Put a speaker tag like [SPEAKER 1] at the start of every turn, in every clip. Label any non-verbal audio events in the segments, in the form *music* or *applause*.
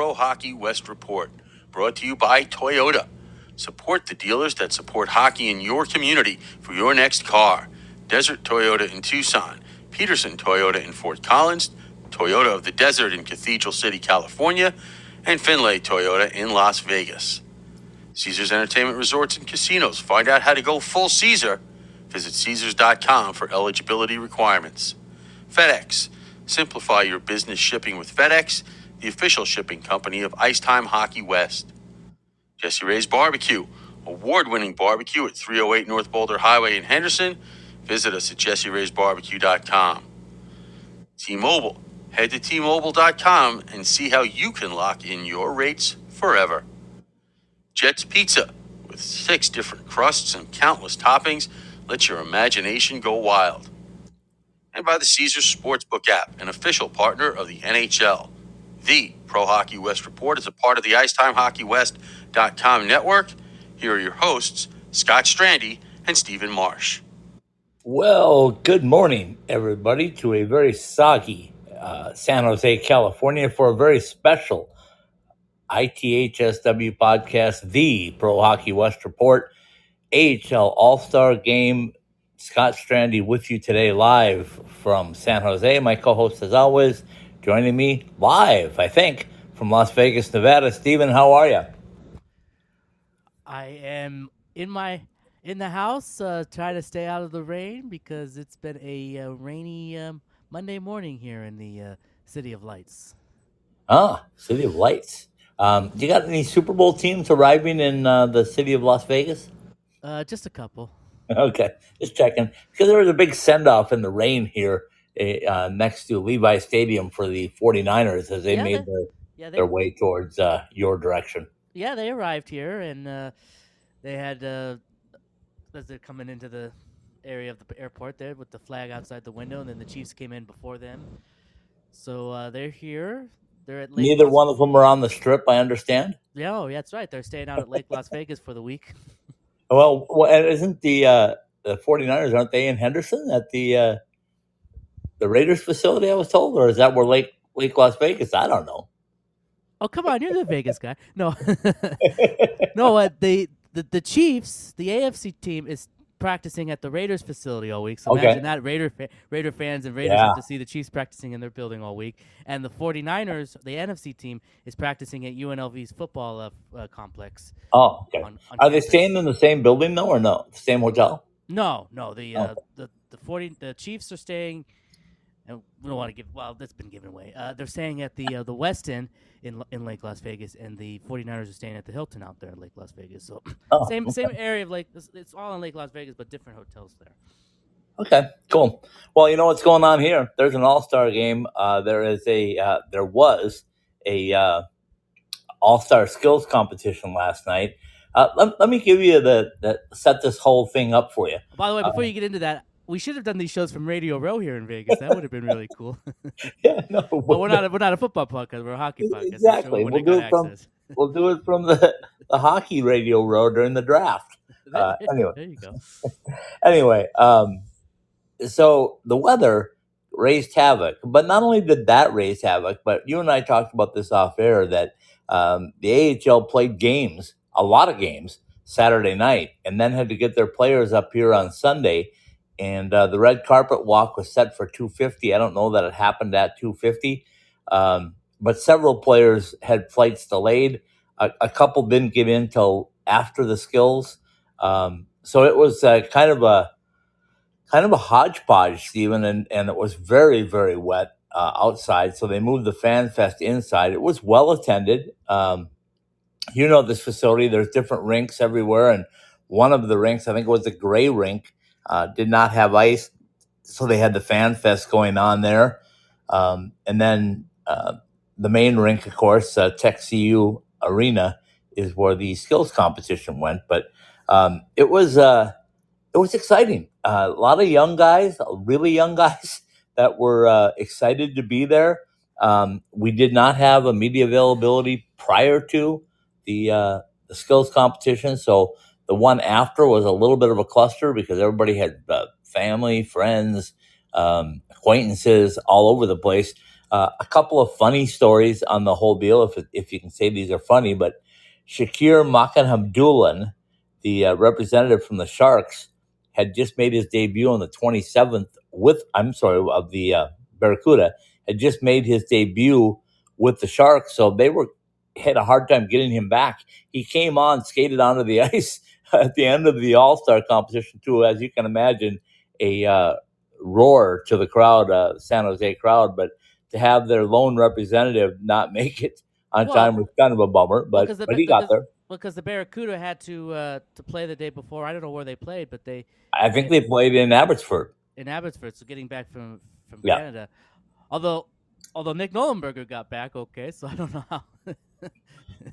[SPEAKER 1] Pro Hockey West Report, brought to you by Toyota. Support the dealers that support hockey in your community for your next car. Desert Toyota in Tucson, Peterson Toyota in Fort Collins, Toyota of the Desert in Cathedral City, California, and Findlay Toyota in Las Vegas. Caesars Entertainment Resorts and Casinos. Find out how to go full Caesar. Visit Caesars.com for eligibility requirements. FedEx. Simplify your business shipping with FedEx, the official shipping company of Ice Time Hockey West. Jesse Ray's Barbecue, award winning barbecue at 308 North Boulder Highway in Henderson. Visit us at jesseraysbarbecue.com. T Mobile. Head to T-Mobile.com and see how you can lock in your rates forever. Jet's Pizza, with six different crusts and countless toppings, let your imagination go wild. And by the Caesars Sportsbook app, an official partner of the NHL. The Pro Hockey West Report is a part of the IcetimeHockeyWest.com network. Here are your hosts, Scott Strandy and Stephen Marsh.
[SPEAKER 2] Well, good morning, everybody, to a very soggy uh, San Jose, California, for a very special ITHSW podcast, the Pro Hockey West Report, AHL All Star Game. Scott Strandy with you today, live from San Jose. My co host, as always, joining me live, I think, from Las Vegas, Nevada. Steven, how are you?
[SPEAKER 3] I am in my in the house, uh, trying to stay out of the rain because it's been a uh, rainy um, Monday morning here in the uh, City of Lights.
[SPEAKER 2] Ah, City of Lights. Um, do you got any Super Bowl teams arriving in uh, the city of Las Vegas?
[SPEAKER 3] Uh, just a couple. *laughs*
[SPEAKER 2] Okay, just checking because there was a big send off in the rain here uh, next to Levi Stadium for the 49ers as they
[SPEAKER 3] Yeah,
[SPEAKER 2] made
[SPEAKER 3] they-
[SPEAKER 2] their,
[SPEAKER 3] Yeah, they
[SPEAKER 2] their way towards uh, your direction.
[SPEAKER 3] yeah they arrived here and uh, they had uh, as they're coming into the area of the airport there with the flag outside the window, and then the Chiefs came in before them. So uh, they're here. They're at Lake
[SPEAKER 2] Neither
[SPEAKER 3] Las-
[SPEAKER 2] one of them are on the strip, I understand.
[SPEAKER 3] Yeah, oh, that's right. They're staying out at Lake Las *laughs* Vegas for the week.
[SPEAKER 2] Well, well and isn't the uh, the 49ers, aren't they in Henderson at the uh, the Raiders facility, I was told? Or is that where Lake, Lake Las Vegas? I don't know.
[SPEAKER 3] Oh, come on, you're the Vegas guy. No, *laughs* no. Uh, the, the the Chiefs, the AFC team, is practicing at the Raiders facility all week. So
[SPEAKER 2] Okay.
[SPEAKER 3] imagine that Raider fa- Raider fans and Raiders
[SPEAKER 2] Yeah.
[SPEAKER 3] have to see the Chiefs practicing in their building all week, and the 49ers, the NFC team, is practicing at UNLV's football uh, uh, complex.
[SPEAKER 2] oh, okay.
[SPEAKER 3] On, on
[SPEAKER 2] Are they staying in the same building, though, or no? Same hotel?
[SPEAKER 3] No, no. The
[SPEAKER 2] Oh.
[SPEAKER 3] uh, the the 40 the Chiefs are staying. And we don't want to give. Well, that's been given away. Uh, they're staying at the uh, the Westin in in Lake Las Vegas, and the 49ers are staying at the Hilton out there in Lake Las Vegas. So
[SPEAKER 2] Oh, *laughs*
[SPEAKER 3] same
[SPEAKER 2] okay.
[SPEAKER 3] same area of Lake. It's, it's all in Lake Las Vegas, but different hotels there.
[SPEAKER 2] Okay, cool. Well, you know what's going on here. There's an All Star game. Uh, there is a uh, there was a uh, All Star skills competition last night. Uh, let, let me give you the, the set this whole thing up for you.
[SPEAKER 3] By the way, before you get into that, we should have done these shows from Radio Row here in Vegas. That would have been really cool. *laughs*
[SPEAKER 2] Yeah, no, *laughs*
[SPEAKER 3] but we're not. A, we're not a football podcast. We're a hockey podcast.
[SPEAKER 2] Exactly. We'll do it from-. We'll do it from the the hockey radio row during the draft. *laughs* Uh, anyway.
[SPEAKER 3] there you go.
[SPEAKER 2] anyway, um, so the weather raised havoc, but not only did that raise havoc, but you and I talked about this off air that um, the AHL played games, a lot of games, Saturday night, and then had to get their players up here on Sunday. And uh, the red carpet walk was set for 250. I don't know that it happened at 250, um, but several players had flights delayed. A, a couple didn't get in till after the skills. Um, so it was uh, kind of a kind of a hodgepodge, Stephen, and, and it was very, very wet uh, outside. So they moved the fan fest inside. It was well attended. Um, you know this facility. There's different rinks everywhere, and one of the rinks, I think it was the gray rink, uh, did not have ice, so they had the fan fest going on there. Um, and then uh, the main rink, of course, uh, Tech CU Arena, is where the skills competition went. But um, it was uh, it was exciting. Uh, a lot of young guys, really young *laughs* guys, that were uh, excited to be there. Um, we did not have a media availability prior to the uh, the skills competition, so the one after was a little bit of a cluster because everybody had uh, family, friends, um, acquaintances all over the place. Uh, a couple of funny stories on the whole deal, if if you can say these are funny, but Shakir Makan the uh, representative from the Sharks, had just made his debut on the 27th with I'm sorry of the uh, Barracuda had just made his debut with the Sharks, so they were had a hard time getting him back. He came on, skated onto the *laughs* ice *laughs* at the end of the All Star competition too, as you can imagine, a uh, roar to the crowd, uh, San Jose crowd. But to have their lone representative not *laughs* make it on
[SPEAKER 3] Well,
[SPEAKER 2] time was kind of a bummer. But
[SPEAKER 3] the-
[SPEAKER 2] but he got there.
[SPEAKER 3] because the Barracuda had to uh, to play the day before. I don't know where they played, but they
[SPEAKER 2] I think they played in Abbotsford.
[SPEAKER 3] in Abbotsford. So getting back from from
[SPEAKER 2] Yeah.
[SPEAKER 3] Canada, although although Nick Nollenberger got back okay, so I don't know how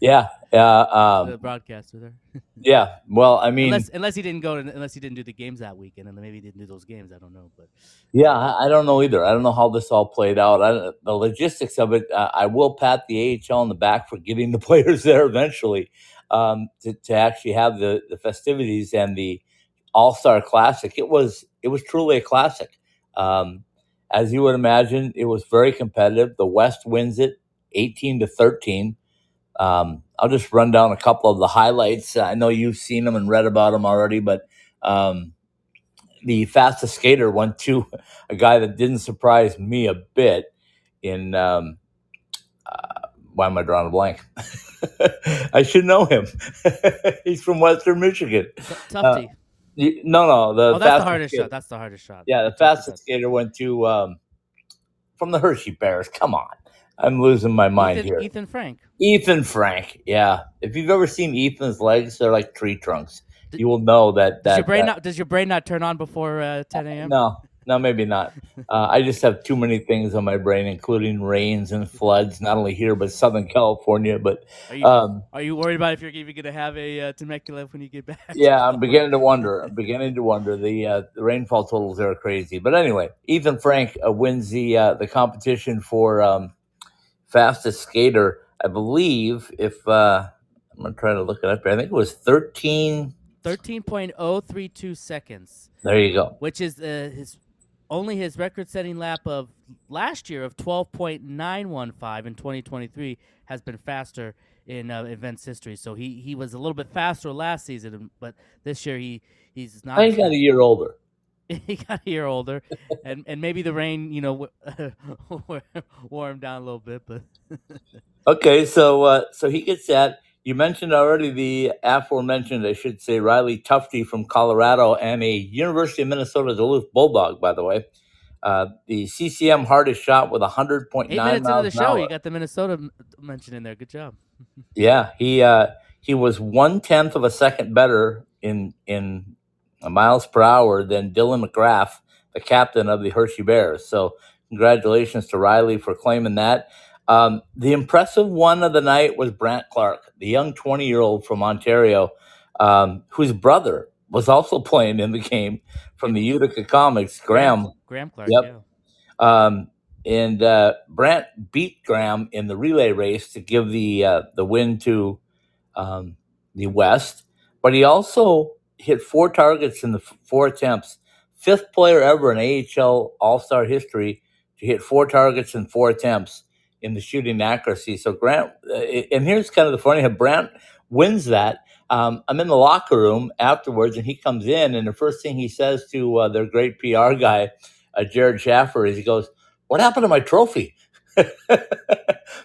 [SPEAKER 2] Yeah, uh,
[SPEAKER 3] the
[SPEAKER 2] um,
[SPEAKER 3] broadcaster there.
[SPEAKER 2] yeah. Well, I mean,
[SPEAKER 3] unless unless he didn't go to, unless he didn't do the games that weekend, and maybe he didn't do those games. I don't know, but
[SPEAKER 2] Yeah, I I don't know either. I don't know how this all played out. I, the logistics of it, uh, I will pat the AHL on the back for getting the *laughs* players there eventually um, to, to actually have the, the festivities and the All Star Classic. It was it was truly a classic. Um, as you would imagine, it was very competitive. The West wins it, eighteen to thirteen. Um, I'll just run down a couple of the highlights. I know you've seen them and read about them already, but um, the fastest skater went to *laughs* a guy that didn't surprise me a bit in um, uh, why am I drawing a blank? *laughs* I should know him. *laughs* He's from Western Michigan.
[SPEAKER 3] Tufte.
[SPEAKER 2] You- No, no, the
[SPEAKER 3] oh, that's the hardest
[SPEAKER 2] skater-
[SPEAKER 3] shot. That's the hardest shot.
[SPEAKER 2] Yeah, the fastest skater went to um, from the Hershey Bears. Come on, I'm losing my mind
[SPEAKER 3] Ethan,
[SPEAKER 2] here.
[SPEAKER 3] Ethan Frank.
[SPEAKER 2] Ethan Frank. Yeah, if you've ever seen Ethan's legs, they're like tree trunks. You will know that.
[SPEAKER 3] Does
[SPEAKER 2] that
[SPEAKER 3] your brain
[SPEAKER 2] that-
[SPEAKER 3] not does your brain not turn on before uh, 10 a.m.?
[SPEAKER 2] No, no, maybe not. *laughs* Uh, I just have too many things on my brain, including rains and floods, not only here but Southern California. But
[SPEAKER 3] Are you
[SPEAKER 2] um,
[SPEAKER 3] are you worried about if you're even gonna have a uh, Temecula when you get back?
[SPEAKER 2] yeah, I'm *laughs* beginning to wonder. I'm beginning to wonder. The uh, the rainfall totals are crazy. But anyway, Ethan Frank uh, wins the uh, the competition for um, fastest skater. I believe if uh, I'm gonna try to look it up here. I think it was 13.
[SPEAKER 3] 13.032 seconds,
[SPEAKER 2] There you go.
[SPEAKER 3] which is uh, his only his record-setting lap of last year of 12.915 in 2023 has been faster in uh, events history. So he he was a little bit faster last season, but this year he he's not.
[SPEAKER 2] I got a year older. *laughs*
[SPEAKER 3] he got a year older, and and maybe the rain, you know, w- *laughs* wore him down a little bit, but *laughs*
[SPEAKER 2] Okay, so uh, so he gets that. You mentioned already the aforementioned, I should say, Riley Tufte from Colorado and a University of Minnesota Duluth Bulldog, by the way. Uh, the CCM hardest shot with 100.9
[SPEAKER 3] eight minutes into
[SPEAKER 2] miles
[SPEAKER 3] the
[SPEAKER 2] an
[SPEAKER 3] show,
[SPEAKER 2] hour.
[SPEAKER 3] you got the Minnesota m- mention in there. Good job.
[SPEAKER 2] Yeah, he uh, he was one tenth of a second better in in miles per hour than Dylan McIlrath, the captain of the Hershey Bears. So congratulations to Riley for claiming that. Um, the impressive one of the night was Brandt Clark, the young twenty year old from Ontario, um, whose brother was also *laughs* playing in the game from the Utica Comets, Graham.
[SPEAKER 3] Graham Clark.
[SPEAKER 2] Yep.
[SPEAKER 3] Yeah.
[SPEAKER 2] Um, and uh, Brandt beat Graham in the relay race to give the uh, the win to um, the West, but he also hit four targets in the four attempts. Fifth player ever in AHL All Star history to hit four targets in four attempts in the shooting accuracy. So Grant, uh, and here's kind of the funny: Brandt wins that. Um, I'm in the locker room afterwards, and he comes in, and the first thing he says to uh, their great PR guy, uh, Jared Schaffer, is he goes, "What happened to my trophy?" *laughs*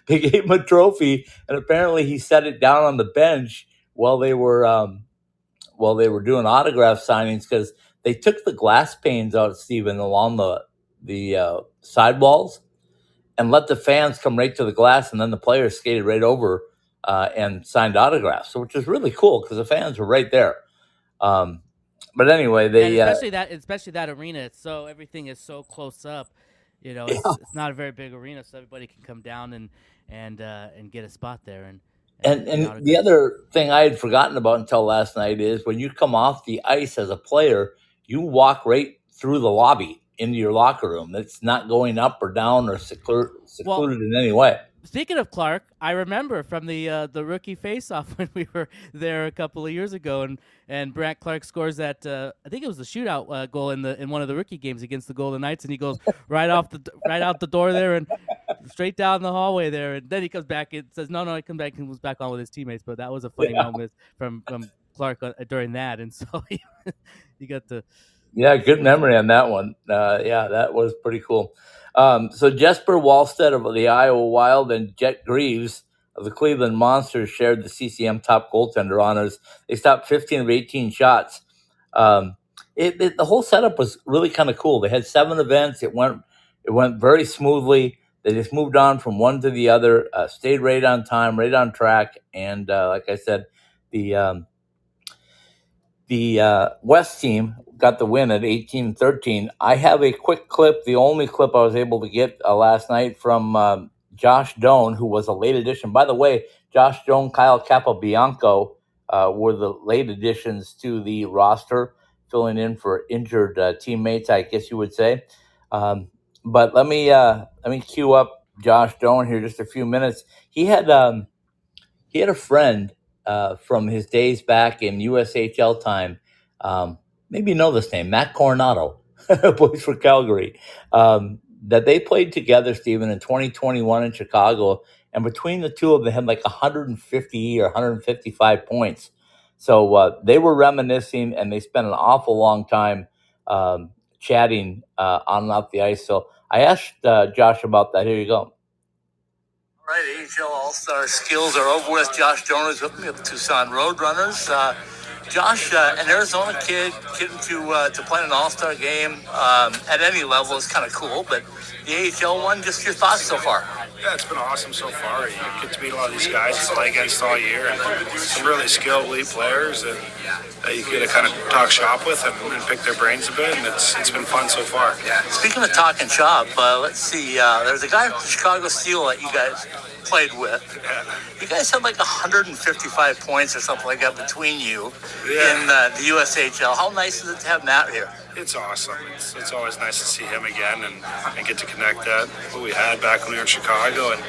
[SPEAKER 2] they gave him a trophy, and apparently he set it down on the bench while they were um, while they were doing autograph signings because they took the glass panes out, of Stephen, along the the uh, sidewalls, and let the fans come right to the glass, and then the players skated right over uh, and signed autographs, which is really cool because the fans were right there. Um, but anyway,
[SPEAKER 3] and
[SPEAKER 2] they uh,
[SPEAKER 3] especially that, especially that arena. It's so everything is so close up. You know, it's,
[SPEAKER 2] Yeah.
[SPEAKER 3] it's not a very big arena, so everybody can come down and and uh, and get a spot there. And
[SPEAKER 2] And and the other thing I had forgotten about until last night is when you come off the ice as a player, you walk right through the lobby into your locker room. It's not going up or down or secluded, secluded in any way.
[SPEAKER 3] Speaking of Clark, I remember from the uh, the rookie face-off *laughs* when we were there a couple of years ago, and and Brandt Clark scores that uh, I think it was the shootout uh, goal in the in one of the rookie games against the Golden Knights, and he goes *laughs* right off the right out the door there and straight down the hallway there, and then he comes back and says, "No, no," he comes back and was back on with his teammates. But that was a funny
[SPEAKER 2] Yeah.
[SPEAKER 3] moment from from Clark uh, during that, and *laughs* so he, he got to
[SPEAKER 2] Yeah, good memory on that one. Uh, yeah, that was pretty cool. Um, so Jesper Wallstedt of the Iowa Wild and Jet Greaves of the Cleveland Monsters shared the CCM top goaltender honors. They stopped 15 of 18 shots. Um, it, it, the whole setup was really kind of cool. They had seven events. It went it went very smoothly. They just moved on from one to the other, uh, stayed right on time, right on track, and uh, like I said, the um, the uh, West team got the win at 18 13. I have a quick clip, the only clip I was able to get uh, last night from um, Josh Doan, who was a late addition. By the way, Josh Doan, Kyle Capobianco uh, were the late additions to the roster, filling in for injured uh, teammates, I guess you would say. Um, but let me uh, let me cue up Josh Doan here just a few minutes. He had um, he had a friend uh, from his days back in USHL time. Um, maybe you know this name, Matt Coronato, *laughs* plays for Calgary. Um, that they played together, Stephen, in 2021 in Chicago, and between the two of them had like 150 or 155 points. So uh, they were reminiscing, and they spent an awful long time um, chatting uh, on and off the ice. So I asked uh, Josh about that. Here you go.
[SPEAKER 4] Right, AHL All Star skills are over with. Josh Jonas with me the Tucson Roadrunners. Uh, Josh, uh, an Arizona kid, getting to uh, to play an All Star game um, at any level is kind of cool. But the AHL one, just your thoughts so far?
[SPEAKER 5] Yeah, it's been awesome so far. You get to meet a lot of these guys to play against all year, and some really skilled elite players that, that you get to kind of talk shop with and, and pick their brains a bit. And it's it's been fun so far. Yeah.
[SPEAKER 4] Speaking of talking shop, uh, let's see. Uh, there's a guy from Chicago Steel that you guys played with. Yeah. You guys had like 155 points or something like that between you
[SPEAKER 5] Yeah.
[SPEAKER 4] in uh, the USHL. How nice is it to have Matt here?
[SPEAKER 5] It's awesome. It's, it's always nice to see him again and, and get to connect that what we had back when we were in Chicago and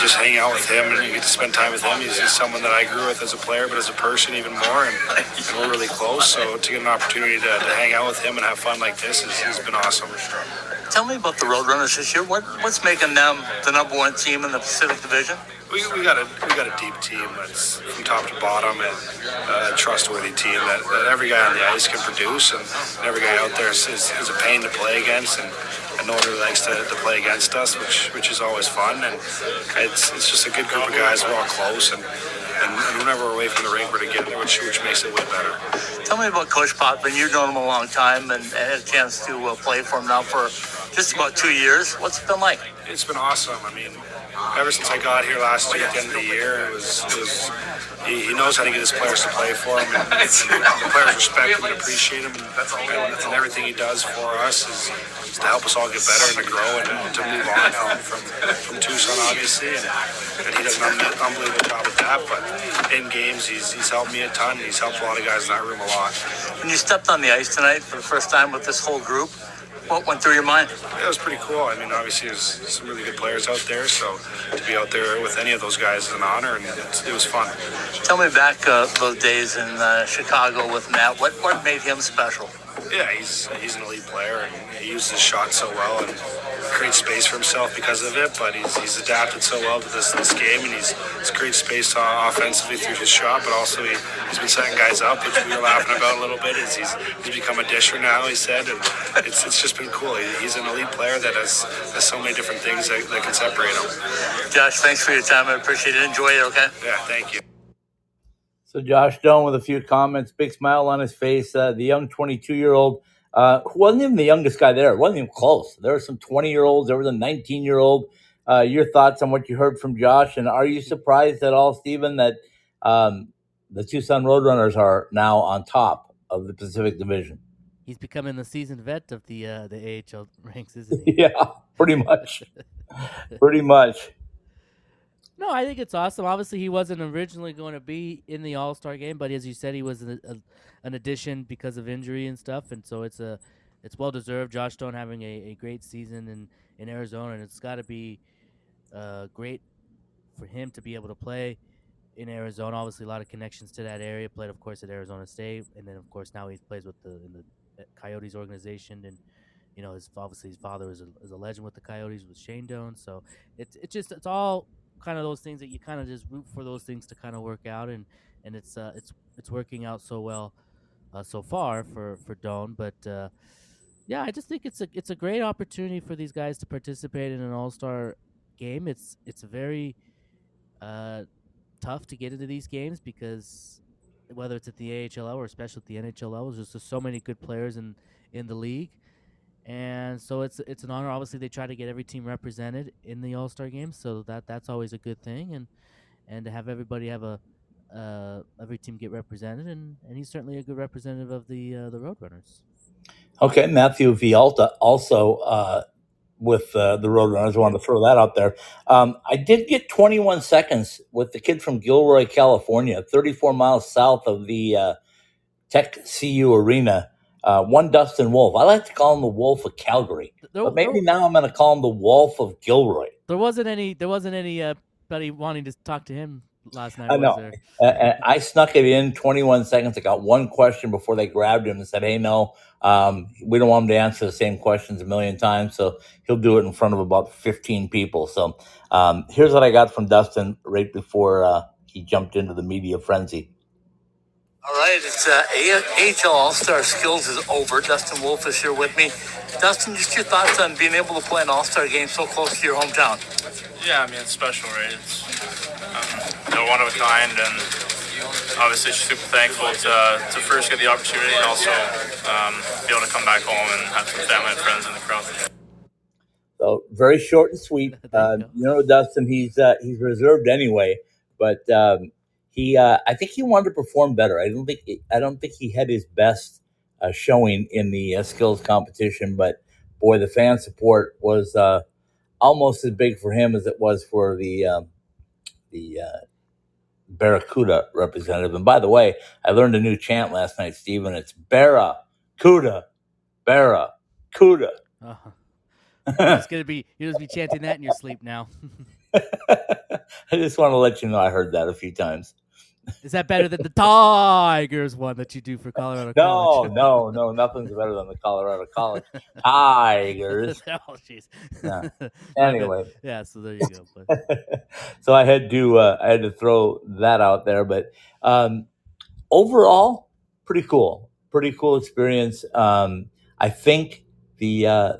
[SPEAKER 5] just hang out with him and you get to spend time with him. He's, he's someone that I grew with as a player, but as a person even more, and, and *laughs* we're really close. So to get an opportunity to, to hang out with him and have fun like this has, has been awesome.
[SPEAKER 4] Tell me about the Roadrunners this year. What, what's making them the number one team in the Pacific Division?
[SPEAKER 5] We, we got a we got a deep team that's from top to bottom and uh, a trustworthy team that, that every guy on the ice can produce and every guy out there is, is, is a pain to play against and, and no one really likes to, to play against us, which which is always fun and it's it's just a good group of guys. We're all close and. And, and whenever we're away from the rink, we're together, which, which makes it way better.
[SPEAKER 4] Tell me about Coach Potvin. You've known him a long time and, and had a chance to uh, play for him now for just about two years. What's it been like?
[SPEAKER 5] It's been awesome. I mean, ever since I got here last year at the end of the year, it was, it was he, he knows how to get his players to play for him. And, and the players respect him and appreciate him. And, and, and everything he does for us is, is to help us all get better and to grow and to, to move on now from, from Tucson, obviously. And, and he does an un- unbelievable job with that. But in games, he's, he's helped me a ton. And he's helped a lot of guys in that room a lot.
[SPEAKER 4] When you stepped on the ice tonight for the first time with this whole group, what went through your mind?
[SPEAKER 5] It was pretty cool. I mean, obviously, there's some really good players out there. So to be out there with any of those guys is an honor, and it's, it was fun.
[SPEAKER 4] Tell me back uh, those days in uh, Chicago with Matt. What what made him special?
[SPEAKER 5] Yeah, he's he's an elite player, and he uses his shot so well and creates space for himself because of it. But he's, he's adapted so well to this this game, and he's, he's created space uh, offensively through his shot, but also he, he's been setting guys up, which we were laughing about a little bit. Is he's he's become a disher now? He said, and it's it's just been cool. He, he's an elite player that has has so many different things that, that can separate him.
[SPEAKER 4] Josh, thanks for your time. I appreciate it. Enjoy it. Okay.
[SPEAKER 5] Yeah, thank you.
[SPEAKER 2] So Josh Doan with a few comments, big smile on his face. Uh, the young 22 year old, uh, who wasn't even the youngest guy there, wasn't even close. There were some 20 year olds, there was a 19 year old. Uh, your thoughts on what you heard from Josh, and are you surprised at all, Stephen, that um, the Tucson Roadrunners are now on top of the Pacific Division?
[SPEAKER 3] he's becoming the seasoned vet of the uh, the AHL ranks, isn't he? *laughs*
[SPEAKER 2] yeah, pretty much, *laughs* pretty much.
[SPEAKER 3] No, I think it's awesome. Obviously, he wasn't originally going to be in the All Star game, but as you said, he was an, a, an addition because of injury and stuff, and so it's a it's well deserved. Josh Doan having a, a great season in in Arizona, and it's got to be uh, great for him to be able to play in Arizona. Obviously, a lot of connections to that area. Played, of course, at Arizona State, and then of course now he plays with the in the uh, Coyotes organization and you know, his obviously his father is a, is a legend with the Coyotes with Shane Doan. So it's it's just it's all kind of those things that you kind of just root for those things to kind of work out, and and it's uh, it's it's working out so well uh, so far for for Doan. But uh, yeah, I just think it's a it's a great opportunity for these guys to participate in an All Star game. It's it's very uh, tough to get into these games because whether it's at the AHL or especially at the NHL level, there's just so many good players in in the league. And so it's it's an honor. Obviously, they try to get every team represented in the All Star game, so that that's always a good thing. And and to have everybody have a uh, every team get represented, and, and he's certainly a good representative of the uh, the Roadrunners.
[SPEAKER 2] Okay, Matthew Villalta also uh, with uh, the Roadrunners. I wanted to throw that out there. Um, I did get 21 seconds with the kid from Gilroy, California, 34 miles south of the uh, Tech CU Arena. Uh, one Dustin Wolf. I like to call him the Wolf of Calgary,
[SPEAKER 3] There,
[SPEAKER 2] but maybe
[SPEAKER 3] there,
[SPEAKER 2] now I'm going to call him the Wolf of Gilroy.
[SPEAKER 3] there wasn't any there wasn't any uh, buddy wanting to talk to him last night.
[SPEAKER 2] I
[SPEAKER 3] was
[SPEAKER 2] know.
[SPEAKER 3] there?
[SPEAKER 2] Uh, I snuck it in 21 seconds. I got one question before they grabbed him and said, "Hey, no, um, we don't want him to answer the same questions a million times." So he'll do it in front of about 15 people. So um, here's what I got from Dustin right before uh, he jumped into the media frenzy.
[SPEAKER 4] All right, it's uh, A- AHL All Star Skills is over. Dustin Wolf is here with me. Dustin, just your thoughts on being able to play an All Star game so close to your hometown.
[SPEAKER 6] Yeah, I mean it's special, right? It's um, they're one of a kind, and obviously super thankful to to first get the opportunity, and also um, be able to come back home and have some family and friends in the crowd.
[SPEAKER 2] So very short and sweet. *laughs*
[SPEAKER 3] You
[SPEAKER 2] Uh, you know, Dustin, he's uh, he's reserved anyway, but um, he uh, I think he wanted to perform better. I don't think I don't think he had his best uh, showing in the uh, skills competition, but boy, the fan support was uh, almost as big for him as it was for the um, the uh, Barracuda representative. And by the way, I learned a new chant last night, Stephen. It's Barracuda, Barracuda.
[SPEAKER 3] Uh-huh. *laughs* It's gonna be you'll just be chanting that in your sleep now. *laughs* *laughs*
[SPEAKER 2] I just want to let you know I heard that a few times.
[SPEAKER 3] Is that better than the Tigers one that you do for Colorado
[SPEAKER 2] No,
[SPEAKER 3] College?
[SPEAKER 2] no, no, nothing's better than the Colorado College Tigers. *laughs*
[SPEAKER 3] oh, jeez.
[SPEAKER 2] Yeah. *laughs* Anyway,
[SPEAKER 3] yeah. So there you go. *laughs*
[SPEAKER 2] So I had to uh, I had to throw that out there, but um, overall, pretty cool, pretty cool experience. Um, I think the uh,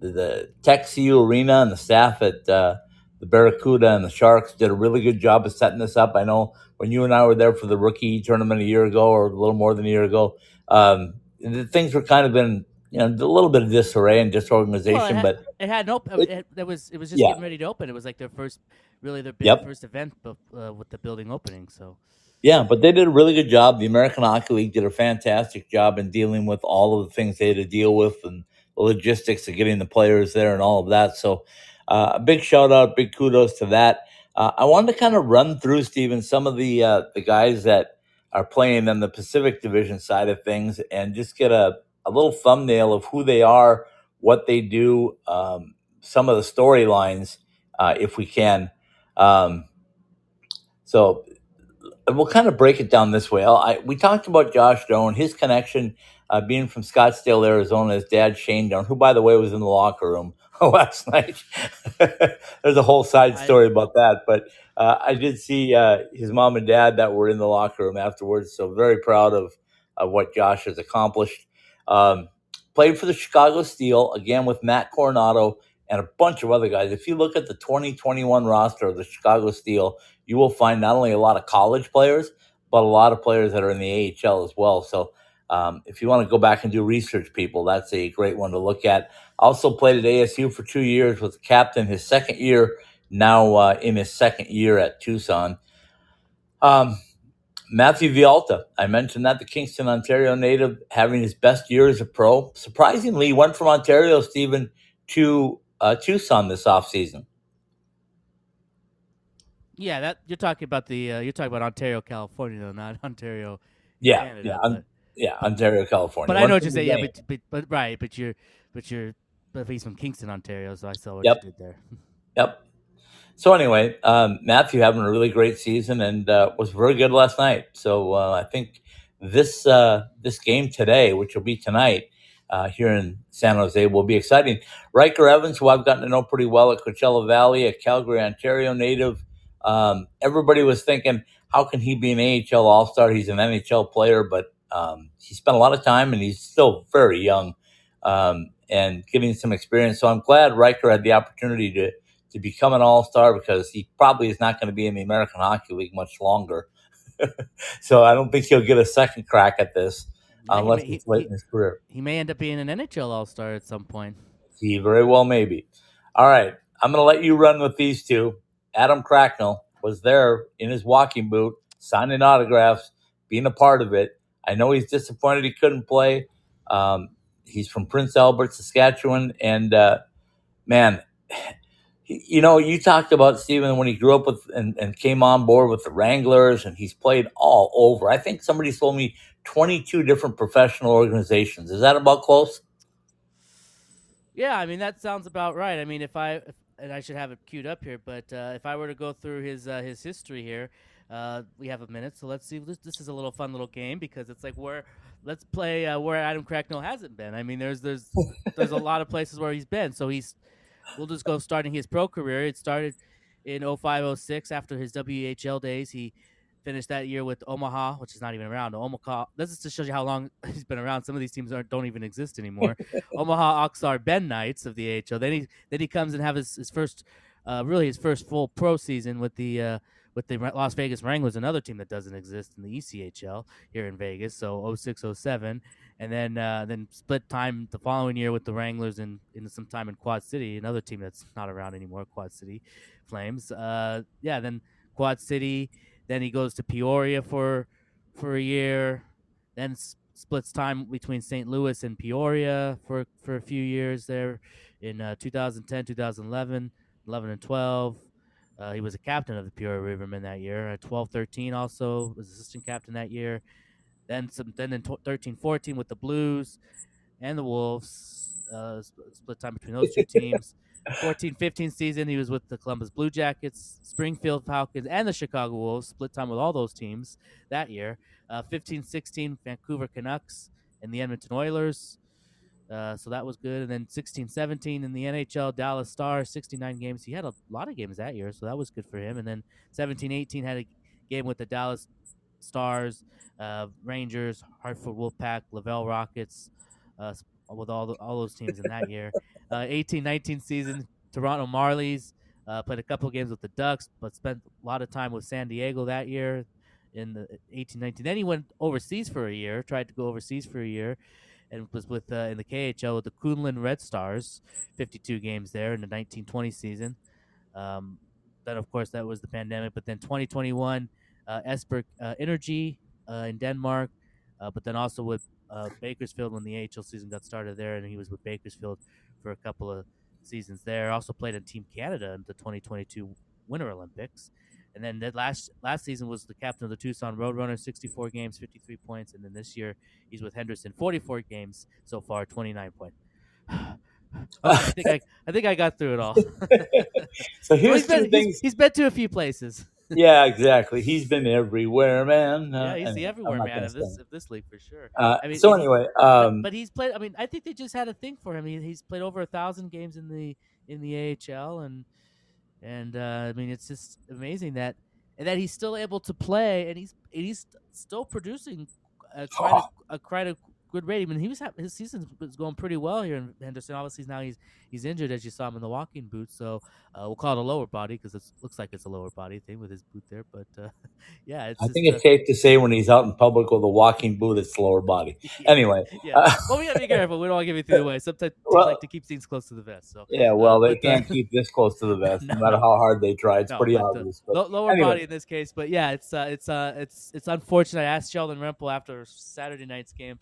[SPEAKER 2] the, the Tech CU Arena and the staff at uh, the Barracuda and the Sharks did a really good job of setting this up. I know when you and I were there for the rookie tournament a year ago, or a little more than a year ago, um, the things were kind of in you know a little bit of disarray and disorganization,
[SPEAKER 3] Well, it had-
[SPEAKER 2] but
[SPEAKER 3] it had no.
[SPEAKER 2] It-
[SPEAKER 3] It, it was. It was just
[SPEAKER 2] Yeah.
[SPEAKER 3] getting ready to open. It was like their first, really their big
[SPEAKER 2] Yep.
[SPEAKER 3] first event uh, with the building opening. So
[SPEAKER 2] Yeah, but they did a really good job. The American Hockey League did a fantastic job in dealing with all of the things they had to deal with and the logistics of getting the players there and all of that. So, uh, a big shout out, big kudos to that. Uh, I wanted to kind of run through, Steven, some of the uh, the guys that are playing on the Pacific Division side of things and just get a, a little thumbnail of who they are, what they do, um, some of the storylines, uh, if we can. Um, so we'll kind of break it down this way. I, we talked about Josh Doan, his connection uh, being from Scottsdale, Arizona. His dad, Shane Doan, who, by the way, was in the locker room *laughs* last night. *laughs* There's a whole side
[SPEAKER 3] I-
[SPEAKER 2] story about that, but uh, I did see uh, his mom and dad that were in the locker room afterwards. So very proud of, of what Josh has accomplished. Um, played for the Chicago Steel again with Matt Coronato and a bunch of other guys. If you look at the 2021 roster of the Chicago Steel, you will find not only a lot of college players, but a lot of players that are in the AHL as well. So um, if you want to go back and do research, people, that's a great one to look at. Also played at ASU for two years, was captain his second year, now uh, in his second year at Tucson. Um, Matthew Villalta, I mentioned that the Kingston, Ontario native, having his best year as a pro. Surprisingly, he went from Ontario, Stephen, to uh, Tucson this offseason.
[SPEAKER 3] yeah, that you're talking about the uh, you're talking about Ontario, California, though, not *laughs* Ontario,
[SPEAKER 2] Yeah,
[SPEAKER 3] Canada.
[SPEAKER 2] yeah,
[SPEAKER 3] but,
[SPEAKER 2] yeah, Ontario, California.
[SPEAKER 3] but I know what you
[SPEAKER 2] the
[SPEAKER 3] say. Yeah, but, but but right, but you're but you're but he's from Kingston, Ontario, so I saw what
[SPEAKER 2] Yep.
[SPEAKER 3] you did there. *laughs*
[SPEAKER 2] Yep. So anyway, um, Matthew having a really great season and uh, was very good last night. So uh, I think this uh, this game today, which will be tonight, uh, here in San Jose will be exciting. Ryker Evans, who I've gotten to know pretty well at Coachella Valley, a Calgary, Ontario native. Um, everybody was thinking, how can he be an AHL All Star? He's an NHL player, but um, he spent a lot of time and he's still very young um, and giving some experience. So I'm glad Ryker had the opportunity to to become an All Star because he probably is not going to be in the American Hockey League much longer. *laughs* so I don't think he'll get a second crack at this
[SPEAKER 3] Yeah, he
[SPEAKER 2] unless
[SPEAKER 3] may-
[SPEAKER 2] it's late
[SPEAKER 3] he-
[SPEAKER 2] in his career.
[SPEAKER 3] He may end up being an NHL All Star at some point.
[SPEAKER 2] He very well may be. All right, I'm going to let you run with these two. Adam Cracknell was there in his walking boot, signing autographs, being a part of it. I know he's disappointed he couldn't play. Um, he's from Prince Albert, Saskatchewan, and uh, man, *sighs* you know, you talked about Steven when he grew up with and, and came on board with the Wranglers, and he's played all over. I think somebody told me 22 different professional organizations. Is that about close?
[SPEAKER 3] Yeah, I mean that sounds about right. I mean, if I if, and I should have it queued up here, but uh, if I were to go through his uh, his history here, uh, we have a minute, so let's see. This, this is a little fun little game because it's like where let's play uh, where Adam Cracknell hasn't been. I mean, there's there's *laughs* there's a lot of places where he's been. So he's we'll just go starting his pro career. It started in 0506 after his WHL days. He finished that year with Omaha, which is not even around. Omaha. This is to show you how long *laughs* he's been around. Some of these teams aren't, don't even exist anymore. *laughs* Omaha Ak-Sar-Ben Knights of the AHL. Then he then he comes and have his, his first, uh, really his first full pro season with the uh, with the Las Vegas Wranglers, another team that doesn't exist in the ECHL here in Vegas. So 06, 07. and then uh, then split time the following year with the Wranglers and in some time in Quad City, another team that's not around anymore. Quad City Flames. Uh, yeah, then Quad City. Then he goes to Peoria for for a year. Then splits time between St. Louis and Peoria for for a few years there in uh, 2010, 2011, 11 and 12. Uh, he was a captain of the Peoria Rivermen that year. Uh, 12, 13 also was assistant captain that year. Then some then in 13, 14 with the Blues and the Wolves. Uh, split time between those two teams. *laughs* 14 15 season, he was with the Columbus Blue Jackets, Springfield Falcons, and the Chicago Wolves. Split time with all those teams that year. Uh, 15 16, Vancouver Canucks and the Edmonton Oilers. Uh, so that was good. And then 16 17 in the NHL, Dallas Stars, 69 games. He had a lot of games that year, so that was good for him. And then 17 18 had a game with the Dallas Stars, uh, Rangers, Hartford Wolfpack, Laval Rockets, uh, with all the, all those teams in that year. *laughs* Uh, 18 19 season, Toronto Marlies. Uh, played a couple games with the Ducks, but spent a lot of time with San Diego that year in the 18 19. Then he went overseas for a year, tried to go overseas for a year, and was with uh, in the KHL with the Kunlun Red Stars, 52 games there in the 1920 season. Um, then, of course, that was the pandemic. But then 2021, uh, Esbjerg uh, Energy uh, in Denmark, uh, but then also with uh, Bakersfield when the AHL season got started there, and he was with Bakersfield for a couple of seasons there. Also played in Team Canada in the 2022 Winter Olympics. And then that last last season was the captain of the Tucson Roadrunners, 64 games, 53 points. And then this year he's with Henderson, 44 games so far, 29 points. *sighs* I think I, *laughs* I think I got through it all. *laughs*
[SPEAKER 2] So *laughs*
[SPEAKER 3] Well,
[SPEAKER 2] here's
[SPEAKER 3] he's, been,
[SPEAKER 2] two
[SPEAKER 3] he's-
[SPEAKER 2] things.
[SPEAKER 3] he's been to a few places.
[SPEAKER 2] yeah, exactly. He's been everywhere, man.
[SPEAKER 3] yeah,
[SPEAKER 2] Uh,
[SPEAKER 3] he's the everywhere man of this of this league for sure.
[SPEAKER 2] Uh,
[SPEAKER 3] I mean,
[SPEAKER 2] so anyway,
[SPEAKER 3] But-
[SPEAKER 2] um,
[SPEAKER 3] but, he's played. I mean, I think they just had a thing for him. He, he's played over a thousand games in the in the AHL, and and uh, I mean, it's just amazing that and that he's still able to play, and he's and he's still producing a quite a, a quite a good rate. I mean, he was his season was going pretty well here in Henderson. Obviously, now he's he's injured, as you saw him in the walking boot. So uh, we'll call it a lower body because it looks like it's a lower body thing with his boot there. But uh, *laughs* yeah, it's
[SPEAKER 2] I
[SPEAKER 3] just,
[SPEAKER 2] think
[SPEAKER 3] uh,
[SPEAKER 2] it's safe to say when he's out in public with a walking boot, it's lower body. *laughs* Anyway, *laughs*
[SPEAKER 3] yeah.
[SPEAKER 2] uh,
[SPEAKER 3] well, we gotta be careful. We don't want to give you through the way. Sometimes
[SPEAKER 2] Well-
[SPEAKER 3] like to keep things close to the vest. So
[SPEAKER 2] yeah, well,
[SPEAKER 3] Uh,
[SPEAKER 2] they
[SPEAKER 3] but, uh,
[SPEAKER 2] can't keep this close to the vest, no,
[SPEAKER 3] No,
[SPEAKER 2] matter how hard they try. It's
[SPEAKER 3] no,
[SPEAKER 2] pretty
[SPEAKER 3] uh,
[SPEAKER 2] obvious. But
[SPEAKER 3] lo- lower
[SPEAKER 2] anyway.
[SPEAKER 3] body in this case, but yeah, it's uh, it's uh, it's it's unfortunate. I asked Sheldon Rempal after Saturday night's game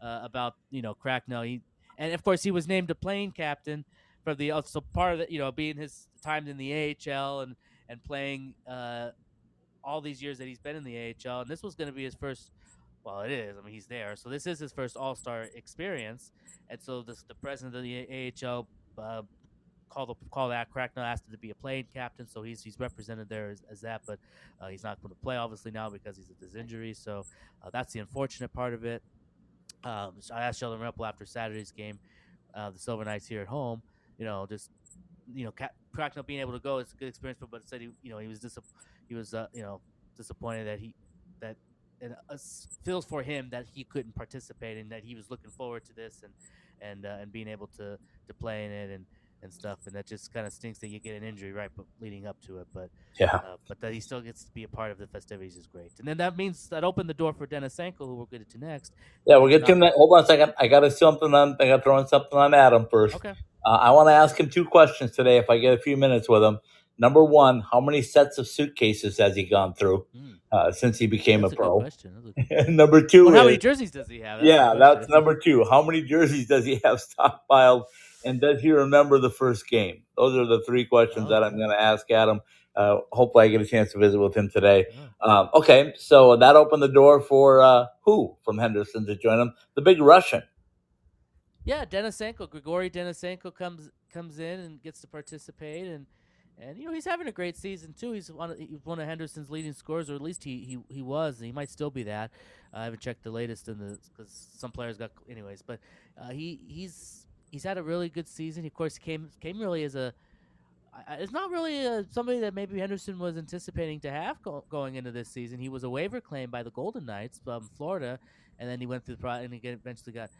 [SPEAKER 3] uh, about you know Cracknell. He and of course he was named a plane captain for the uh, so part of it, you know, being his time in the AHL and and playing uh, all these years that he's been in the AHL, and this was going to be his first. Well, it is. I mean, he's there, so this is his first All Star experience, and so this, the president of the AHL uh, called the, called that Cracknell asked him to be a playing captain, so he's he's represented there as, as that, but uh, he's not going to play obviously now because he's at his injury. So uh, that's the unfortunate part of it. Um, I asked Sheldon Rempal after Saturday's game, uh, the Silver Knights here at home. You know, just you know, ca- not being able to go is a good experience, but, but said he, you know, he was dis- he was, uh, you know, disappointed that he that and uh, feels for him that he couldn't participate and that he was looking forward to this and and uh, and being able to to play in it and and stuff and that just kind of stinks that you get an injury right but leading up to it but
[SPEAKER 2] yeah.
[SPEAKER 3] uh, but that he still gets to be a part of the festivities is great. And then that means that opened the door for Dennis Denisenko who we'll get to next.
[SPEAKER 2] Yeah we'll get to him hold on a second. I got to something on I got to throw in something on Adam first.
[SPEAKER 3] Okay.
[SPEAKER 2] Uh, I want to ask him two questions today if I get a few minutes with him. Number one how many sets of suitcases has he gone through mm uh, since he became
[SPEAKER 3] that's
[SPEAKER 2] a pro.
[SPEAKER 3] A *laughs*
[SPEAKER 2] number two,
[SPEAKER 3] well,
[SPEAKER 2] is,
[SPEAKER 3] how many jerseys does he have?
[SPEAKER 2] That's yeah, that's number two. How many jerseys does he have stockpiled, and does he remember the first game? Those are the three questions oh, that I'm going to ask Adam. Uh, hopefully, I get a chance to visit with him today. Yeah. Um, okay, so that opened the door for uh, who from Henderson to join him? The big Russian.
[SPEAKER 3] Yeah, Denisenko, Grigory Denisenko comes comes in and gets to participate and and you know he's having a great season too. He's one of, he's one of Henderson's leading scorers, or at least he he, he was. he might still be that. Uh, I haven't checked the latest in the because some players got anyways. But uh, he he's he's had a really good season. He, Of course, came came really as a. It's not really a, somebody that maybe Henderson was anticipating to have go, going into this season. He was a waiver claim by the Golden Knights from Florida, and then he went through the pro and he eventually got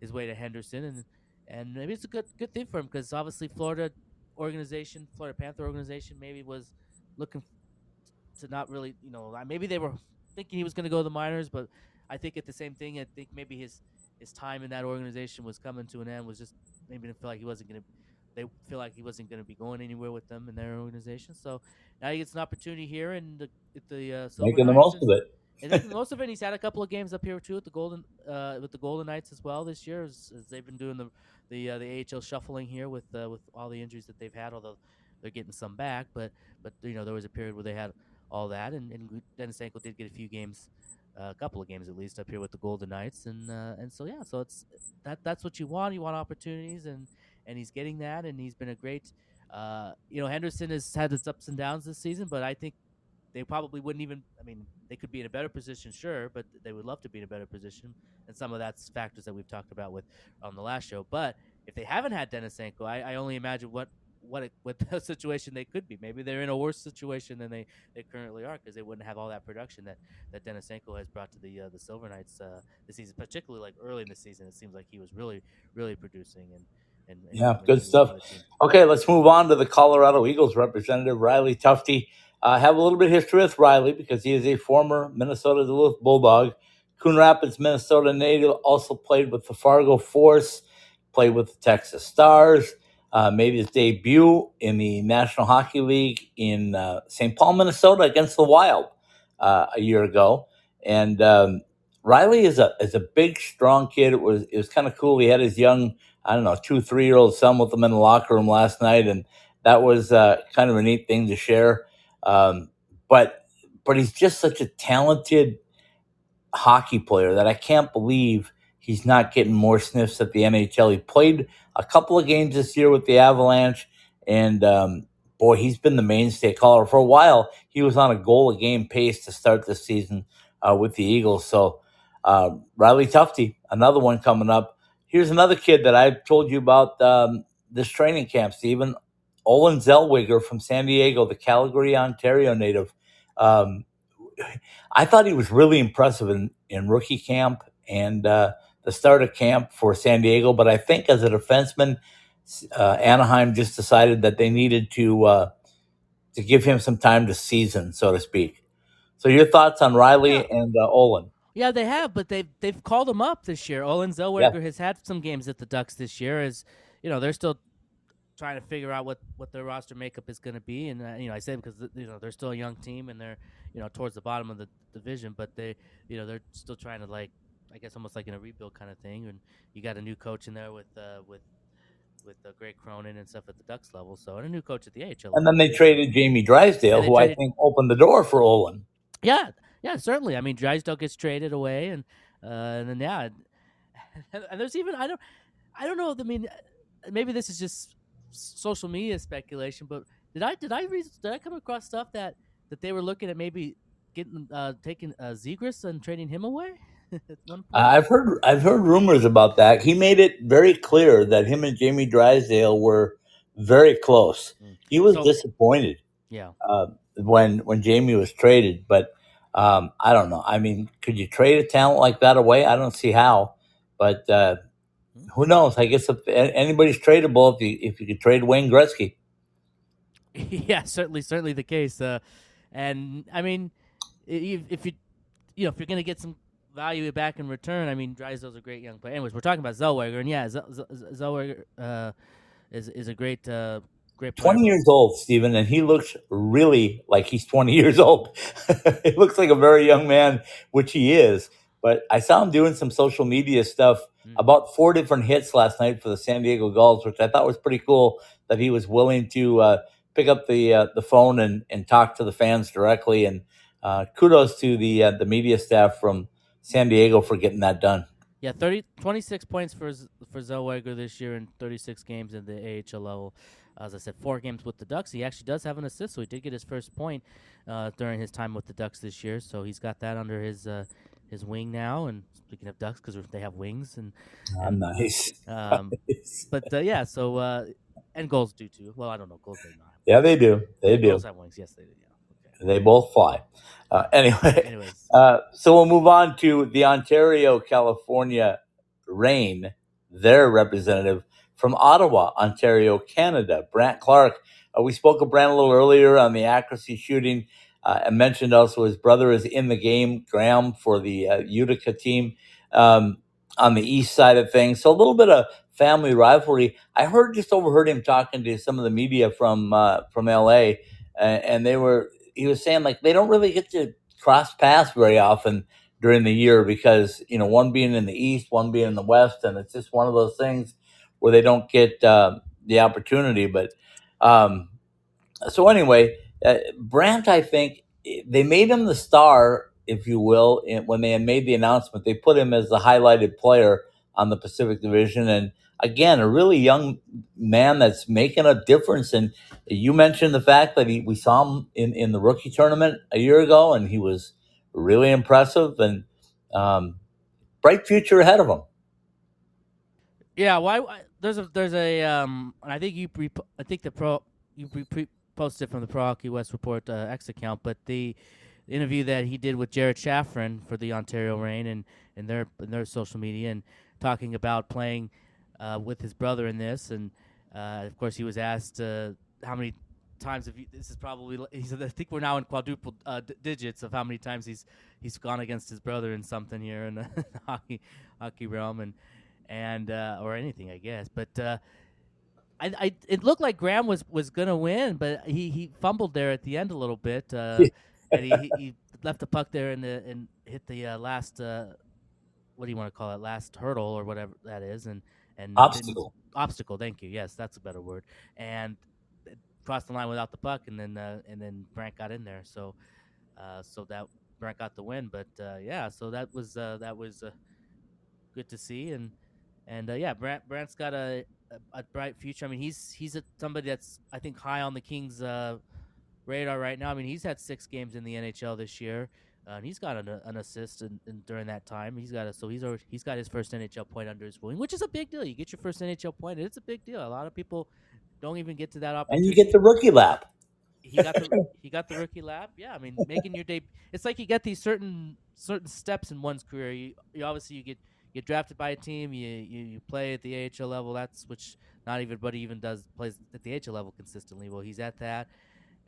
[SPEAKER 3] his way to Henderson, and and maybe it's a good good thing for him because obviously Florida organization, Florida Panther organization, maybe was looking to not really, you know, maybe they were thinking he was going to go to the minors, but I think at the same thing, I think maybe his his time in that organization was coming to an end. Was just maybe didn't feel like he wasn't going to. They feel like he wasn't going to be going anywhere with them in their organization. So now he gets an opportunity here and the, the uh,
[SPEAKER 2] making *laughs* the most of it.
[SPEAKER 3] and most of it, he's had a couple of games up here too with the Golden uh, with the Golden Knights as well this year, as, as they've been doing the the uh, the AHL shuffling here with uh, with all the injuries that they've had. Although they're getting some back, but but you know there was a period where they had all that, and, and Denisenko did get a few games, a couple of games at least up here with the Golden Knights, and uh, and so yeah, so it's that that's what you want. You want opportunities, and and he's getting that, and he's been a great. Uh, you know, Henderson has had its ups and downs this season, but I think they probably wouldn't even. I mean, they could be in a better position, sure, but they would love to be in a better position. And some of that's factors that we've talked about with on the last show. But if they haven't had Denisenko, I, I only imagine what what it, what *laughs* the situation they could be. Maybe they're in a worse situation than they, they currently are because they wouldn't have all that production that that Denisenko has brought to the uh, the Silver Knights uh, this season. Particularly like early in the season, it seems like he was really really producing and. And, and
[SPEAKER 2] yeah, good stuff. Okay, let's move on to the Colorado Eagles representative Riley Tufte. I have a little bit of history with Riley because he is a former Minnesota Duluth Bulldog. Coon Rapids, Minnesota native, also played with the Fargo Force, played with the Texas Stars, uh, made his debut in the National Hockey League in uh, St. Paul, Minnesota against the Wild uh, a year ago. And um, Riley is a is a big, strong kid. It was it was kind of cool. He had his young, I don't know, two, three year old son with him in the locker room last night, and that was uh, kind of a neat thing to share. Um, but but he's just such a talented hockey player that I can't believe he's not getting more sniffs at the NHL. He played a couple of games this year with the Avalanche, and um, boy, he's been the mainstay caller for a while. He was on a goal a game pace to start the season uh, with the Eagles. So uh, Riley Tufte, another one coming up. Here's another kid that I told you about um, this training camp, Stephen. Olen Zellweger from San Diego, the Calgary, Ontario native. Um, I thought he was really impressive in, in rookie camp and uh, the start of camp for San Diego. But I think as a defenseman, uh, Anaheim just decided that they needed to uh, to give him some time to season, so to speak. So your thoughts on Riley yeah. and uh, Olen?
[SPEAKER 3] Yeah, they have, but they've they've called him up this year. Olen Zellweger yeah. has had some games at the Ducks this year. As you know, they're still trying to figure out what what their roster makeup is going to be. And uh, you know, I say because you know they're still a young team and they're you know towards the bottom of the division, but they you know they're still trying to like I guess almost like in a rebuild kind of thing. And you got a new coach in there with uh, with with uh, Greg Cronin and stuff at the Ducks level. So and a new coach at the AHL.
[SPEAKER 2] And then they traded Jamie Drysdale, who traded, I think opened the door for Olen.
[SPEAKER 3] Yeah, yeah, certainly. I mean, Drysdale gets traded away, and uh, and then yeah, and *laughs* there's even I don't I don't know. I mean, maybe this is just social media speculation, but did I did I read did I come across stuff that that they were looking at maybe getting uh taking uh Zegras and trading him away? One.
[SPEAKER 2] I've heard I've heard rumors about that. He made it very clear that him and Jamie Drysdale were very close.
[SPEAKER 3] Mm.
[SPEAKER 2] He was
[SPEAKER 3] So-
[SPEAKER 2] disappointed
[SPEAKER 3] yeah.
[SPEAKER 2] uh, when when Jamie was traded, but um, I don't know. I mean, could you trade a talent like that away? I don't see how, but uh, who knows? I guess if a- anybody's tradable, if you if you could trade Wayne Gretzky, *laughs*
[SPEAKER 3] yeah, certainly, certainly the case. Uh, and I mean, i- if, if you, you know, if you're gonna get some value it back in return, I mean, Drysdale's a great young player. Anyways, we're talking about Zellweger, and yeah, Z- Z- Zellweger uh, is is a great, uh, great player.
[SPEAKER 2] twenty years old, Stephen, and he looks really like he's twenty *laughs* years old. he looks like a very young man, which he is. But I saw him doing some social media stuff
[SPEAKER 3] Mm.
[SPEAKER 2] about four different hits last night for the San Diego Gulls, which I thought was pretty cool. That he was willing to uh, pick up the uh, the phone and, and talk to the fans directly. And uh, kudos to the uh, the media staff from San Diego for getting that done.
[SPEAKER 3] Yeah, 30, 26 points for for Zellweger this year in 36 games in the AHL level. As I said, four games with the Ducks. He actually does have an assist, so he did get his first point uh, during his time with the Ducks this year. So he's got that under his uh, his wing now. And speaking of Ducks, because they have wings, and
[SPEAKER 2] Ah, nice.
[SPEAKER 3] um, *laughs* but uh, yeah, so uh, and goals do too. Well, I don't know, goals do not.
[SPEAKER 2] Yeah, they do. They do.
[SPEAKER 3] Goals have wings. Yes, they do. Yeah.
[SPEAKER 2] They both fly. Uh, *laughs* anyway, Uh, so we'll move on to the Ontario, California Reign, their representative from Ottawa, Ontario, Canada, Brandt Clarke. Uh, we spoke of Brandt a little earlier on the accuracy shooting. Uh, I mentioned also his brother is in the game, Graham, for the uh, Utica team um, on the east side of things. So a little bit of family rivalry. I heard just overheard him talking to some of the media from uh, from LA, uh, and they were he was saying like they don't really get to cross paths very often during the year because you know one being in the east, one being in the west, and it's just one of those things where they don't get uh, the opportunity. But um, so anyway, uh, Brandt, I think they made him the star, if you will, in, when they had made the announcement. They put him as the highlighted player on the Pacific Division, and again, a really young man that's making a difference. And you mentioned the fact that he, we saw him in, in the rookie tournament a year ago, and he was really impressive and um, bright future ahead of him.
[SPEAKER 3] yeah. Why? why- There's a there's a um. and I think you pre- I think the pro you pre- pre- posted from the Pro Hockey West Report uh, X account, but the interview that he did with Jared Shaffrin for the Ontario Reign and and their and their social media and talking about playing uh, with his brother in this, and uh, of course he was asked uh, how many times have you, this is probably he said I think we're now in quadruple uh, d- digits of how many times he's he's gone against his brother in something here in the *laughs* hockey hockey realm and and uh, or anything I guess, but. Uh, I, I, it looked like Graham was, was gonna win, but he, he fumbled there at the end a little bit, uh, *laughs* and he, he, he left the puck there and the and hit the uh, last uh, what do you want to call it? Last hurdle or whatever that is. And and
[SPEAKER 2] Obstacle.
[SPEAKER 3] obstacle thank you yes that's a better word and crossed the line without the puck and then uh, and then Brandt got in there so uh, so that Brandt got the win but uh, yeah so that was uh, that was uh, good to see and and uh, yeah Brandt Brandt's got a, a, a bright future I mean he's he's a, somebody that's I think high on the Kings uh, radar right now I mean he's had six games in the NHL this year uh, and he's got an, an assist in, in, during that time. He's got a so he's already, he's got his first NHL point under his wing, which is a big deal. You get your first NHL point, it's a big deal. A lot of people don't even get to that opportunity.
[SPEAKER 2] And you get the rookie lap.
[SPEAKER 3] he got the *laughs* he got the rookie lap. Yeah, I mean, making your day. It's like you get these certain certain steps in one's career. You, you obviously you get get drafted by a team. You, you you play at the AHL level. That's which not everybody even does plays at the AHL level consistently. Well, he's at that,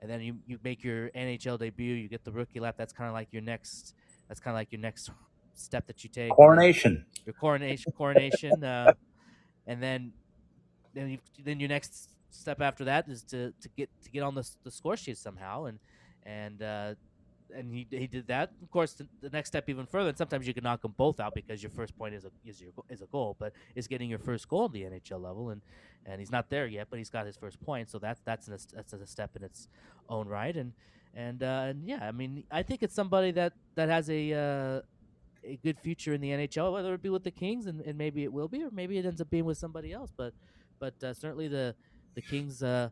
[SPEAKER 3] and then you you make your NHL debut. You get the rookie lap. That's kind of like your next. That's kind of like your next *laughs* step that you take.
[SPEAKER 2] Coronation.
[SPEAKER 3] Your coronation coronation, uh, and then then you, then your next step after that is to, to get to get on the, the score sheet somehow and and uh, and he, he did that of course the, the next step even further and sometimes you can knock them both out because your first point is a is your is a goal but is getting your first goal in the NHL level and and he's not there yet but he's got his first point so that's that's an, that's a step in its own right and and uh, and yeah I mean I think it's somebody that that has a uh, a good future in the NHL, whether it be with the Kings and, and maybe it will be, or maybe it ends up being with somebody else. But but uh, certainly the the Kings uh,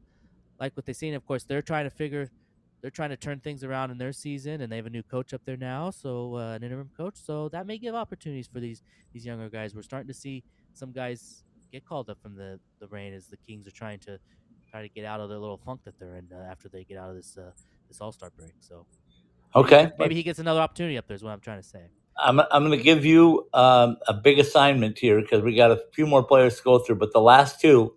[SPEAKER 3] like what they've seen. Of course, they're trying to figure they're trying to turn things around in their season, and they have a new coach up there now, so uh, an interim coach. So that may give opportunities for these these younger guys. We're starting to see some guys get called up from the the Reign as the Kings are trying to try to get out of their little funk that they're in uh, after they get out of this uh, this All Star break. So
[SPEAKER 2] Okay.
[SPEAKER 3] maybe he gets another opportunity up there. Is what I'm trying to say.
[SPEAKER 2] I'm, I'm going to give you um, a big assignment here because we got a few more players to go through. But the last two,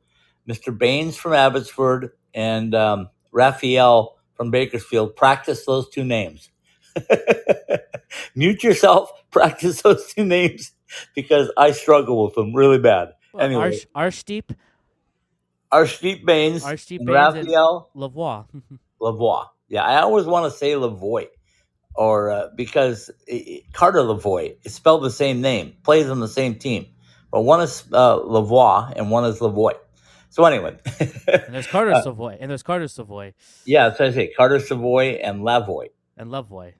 [SPEAKER 2] Mr. Bains from Abbotsford and um, Raphael from Bakersfield, practice those two names. *laughs* Mute yourself, practice those two names because I struggle with them really bad.
[SPEAKER 3] Well,
[SPEAKER 2] Anyway.
[SPEAKER 3] Arch,
[SPEAKER 2] Arshdeep, Arshdeep
[SPEAKER 3] Bains
[SPEAKER 2] and
[SPEAKER 3] Bains
[SPEAKER 2] Raphael
[SPEAKER 3] Lavoie. *laughs*
[SPEAKER 2] Lavoie. Yeah, I always want to say Lavoie, or uh, because i i- Carter Lavoie is spelled the same name, plays on the same team, but one is uh, Lavoie and one is Lavoie. So anyway, *laughs*
[SPEAKER 3] and there's Carter
[SPEAKER 2] Uh,
[SPEAKER 3] Savoie, and there's Carter Savoie,
[SPEAKER 2] yeah, so I say Carter Savoie and Lavoy
[SPEAKER 3] and Lavoy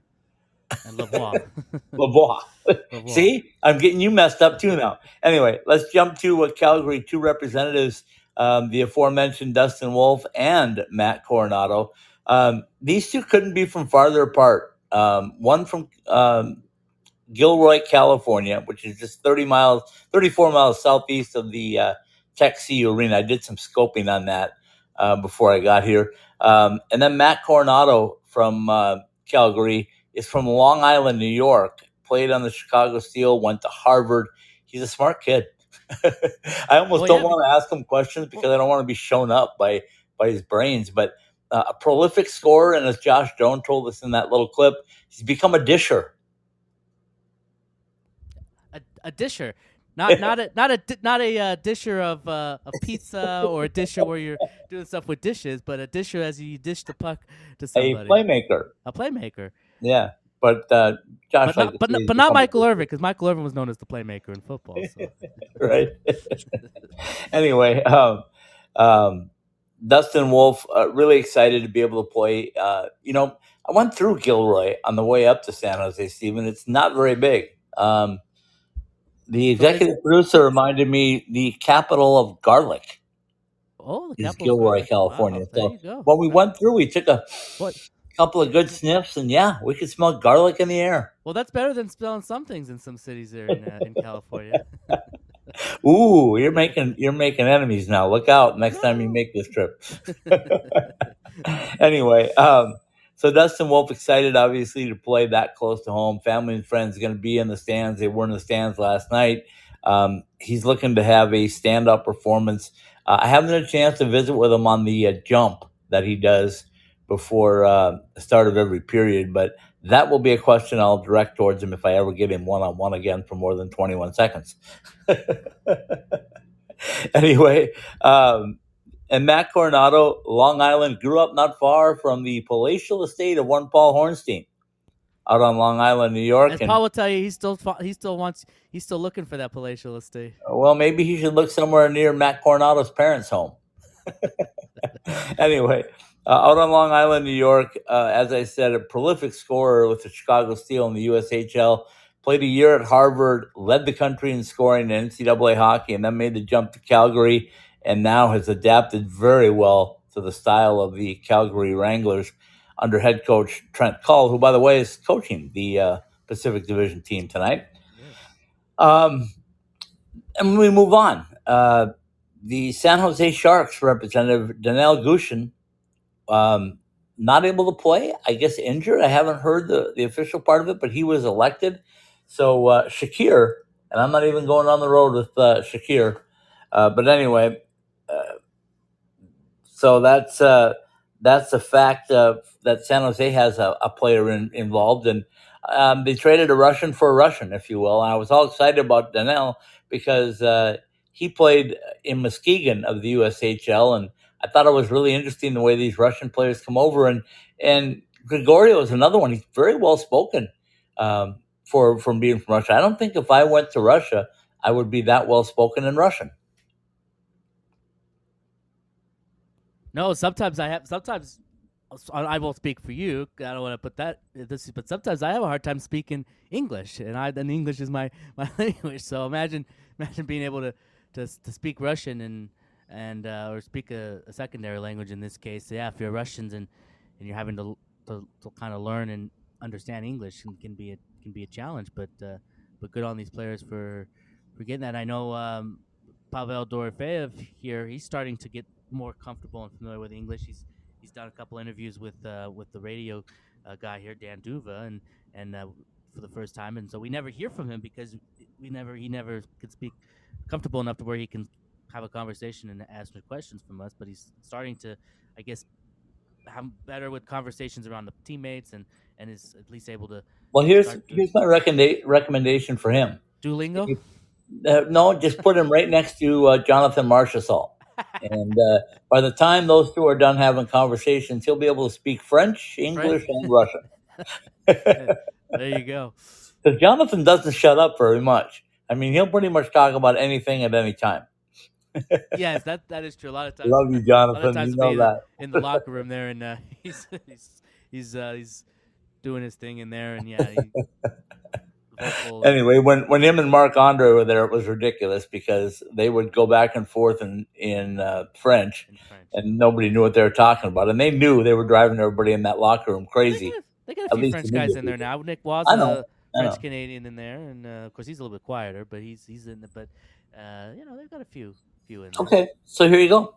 [SPEAKER 3] and Lavoie. *laughs*
[SPEAKER 2] Lavoie.
[SPEAKER 3] Lavoie.
[SPEAKER 2] See, I'm getting you messed up too now. Anyway, let's jump to what Calgary. Two representatives, um, the aforementioned Dustin Wolf and Matt Coronato. Um, these two couldn't be from farther apart. Um, one from um, Gilroy, California, which is just 30 miles, 34 miles southeast of the uh, Tech CU Arena. I did some scoping on that uh, before I got here. Um, and then Matt Coronato from uh, Calgary is from Long Island, New York. Played on the Chicago Steel, went to Harvard. He's a smart kid. *laughs* I almost
[SPEAKER 3] Well,
[SPEAKER 2] don't
[SPEAKER 3] yeah,
[SPEAKER 2] want to ask him questions because I don't want to be shown up by by his brains. But uh, a prolific scorer, and as Josh Jones told us in that little clip, he's become a disher.
[SPEAKER 3] a, a disher, not *laughs* not a not a not a uh, disher of uh, of *laughs* pizza or a disher where you're doing stuff with dishes, but a disher as you dish the puck to somebody.
[SPEAKER 2] A playmaker.
[SPEAKER 3] a playmaker.
[SPEAKER 2] Yeah, but uh, Josh,
[SPEAKER 3] But not,
[SPEAKER 2] to
[SPEAKER 3] but, not, but not Michael. Irvin, because Michael Irvin was known as the playmaker in football. So. *laughs*
[SPEAKER 2] right? anyway, um, um, Dustin Wolf, uh, really excited to be able to play. Uh, you know, I went through Gilroy on the way up to San Jose, Stephen. It's not very big. Um, the executive producer reminded me the capital of garlic
[SPEAKER 3] oh, the
[SPEAKER 2] is
[SPEAKER 3] Capitals
[SPEAKER 2] Gilroy, California.
[SPEAKER 3] Wow, there
[SPEAKER 2] so
[SPEAKER 3] you go.
[SPEAKER 2] when we went through, we took a
[SPEAKER 3] What?
[SPEAKER 2] couple of good sniffs, and yeah, we could smell garlic in the air.
[SPEAKER 3] Well, that's better than smelling some things in some cities there in, uh, in California. *laughs*
[SPEAKER 2] Ooh, you're making you're making enemies now. Look out next time you make this trip. *laughs* *laughs* anyway, um, so Dustin Wolf excited obviously to play that close to home. Family and friends going to be in the stands. They were in the stands last night. Um, he's looking to have a stand up performance. Uh, I haven't had a chance to visit with him on the uh, jump that he does before uh, the start of every period, but that will be a question I'll direct towards him if I ever get him one on one again for more than 21 seconds. *laughs* anyway, um, and Matt Coronato, Long Island, grew up not far from the palatial estate of one Paul Hornstein out on Long Island, New York.
[SPEAKER 3] As
[SPEAKER 2] And
[SPEAKER 3] Paul will tell you, he still he still wants he's still looking for that palatial estate.
[SPEAKER 2] well, maybe he should look somewhere near Matt Coronato's parents' home. *laughs* anyway, uh, out on Long Island, New York, uh, as I said, a prolific scorer with the Chicago Steel in the USHL. Played a year at Harvard, led the country in scoring in NCAA hockey, and then made the jump to Calgary, and now has adapted very well to the style of the Calgary Wranglers under head coach Trent Cull, who, by the way, is coaching the uh, Pacific Division team tonight. Um, and we move on. Uh, the San Jose Sharks representative Danil Gushchin, um, not able to play. I guess injured. I haven't heard the, the official part of it, but he was elected. So uh, Shakir, and I'm not even going on the road with uh, Shakir. Uh, but anyway, so that's uh, that's a fact uh, that San Jose has a, a player in, involved, and um, they traded a Russian for a Russian, if you will. And I was all excited about Danil because uh, he played in Muskegon of the USHL, and I thought it was really interesting the way these Russian players come over. And and Gregorio is another one. He's very well spoken um, for from being from Russia. I don't think if I went to Russia, I would be that well spoken in Russian.
[SPEAKER 3] No, sometimes I have. Sometimes I won't speak for you. I don't want to put that. This, but sometimes I have a hard time speaking English, and I and English is my *laughs* my language. So imagine imagine being able to to, to speak Russian and and uh, or speak a, a secondary language in this case. Yeah, if you're Russians and and you're having to to, to kind of learn and understand English can, can be a can be a challenge. But uh, but good on these players for for getting that. I know um, Pavel Dorofeyev here. He's starting to get more comfortable and familiar with English. He's he's done a couple interviews with uh, with the radio uh, guy here, Dan D'Uva, and and uh, for the first time. And so we never hear from him because we never he never could speak comfortable enough to where he can have a conversation and answer questions from us. But he's starting to, I guess, have better with conversations around the teammates and and is at least able to.
[SPEAKER 2] Well, here's
[SPEAKER 3] to-
[SPEAKER 2] here's my recommenda- recommendation for him.
[SPEAKER 3] Duolingo.
[SPEAKER 2] Uh, no, just put him right next to uh, Jonathan Marchessault. And uh, by the time those two are done having conversations, he'll be able to speak French, English, and Russian. *laughs*
[SPEAKER 3] there you go.
[SPEAKER 2] Because Jonathan doesn't shut up very much. I mean, he'll pretty much talk about anything at any time.
[SPEAKER 3] Yes, that that is true. A lot of times. *laughs*
[SPEAKER 2] Love you,
[SPEAKER 3] a lot of
[SPEAKER 2] Jonathan. You know that.
[SPEAKER 3] in the locker *laughs* room there, and uh, he's he's he's uh, he's doing his thing in there, and yeah. He, vocal,
[SPEAKER 2] Anyway, when, when him and Marc-André were there, it was ridiculous because they would go back and forth in in uh, French,
[SPEAKER 3] in French.
[SPEAKER 2] and nobody knew what they were talking about, and they knew they were driving everybody in that locker room
[SPEAKER 3] They
[SPEAKER 2] crazy.
[SPEAKER 3] got, they got a few French guys in there now. Nick
[SPEAKER 2] was
[SPEAKER 3] a. French Canadian in there, and uh, of course he's a little bit quieter, but he's he's in the but uh, you know they've got a few few in there.
[SPEAKER 2] Okay, so here you go.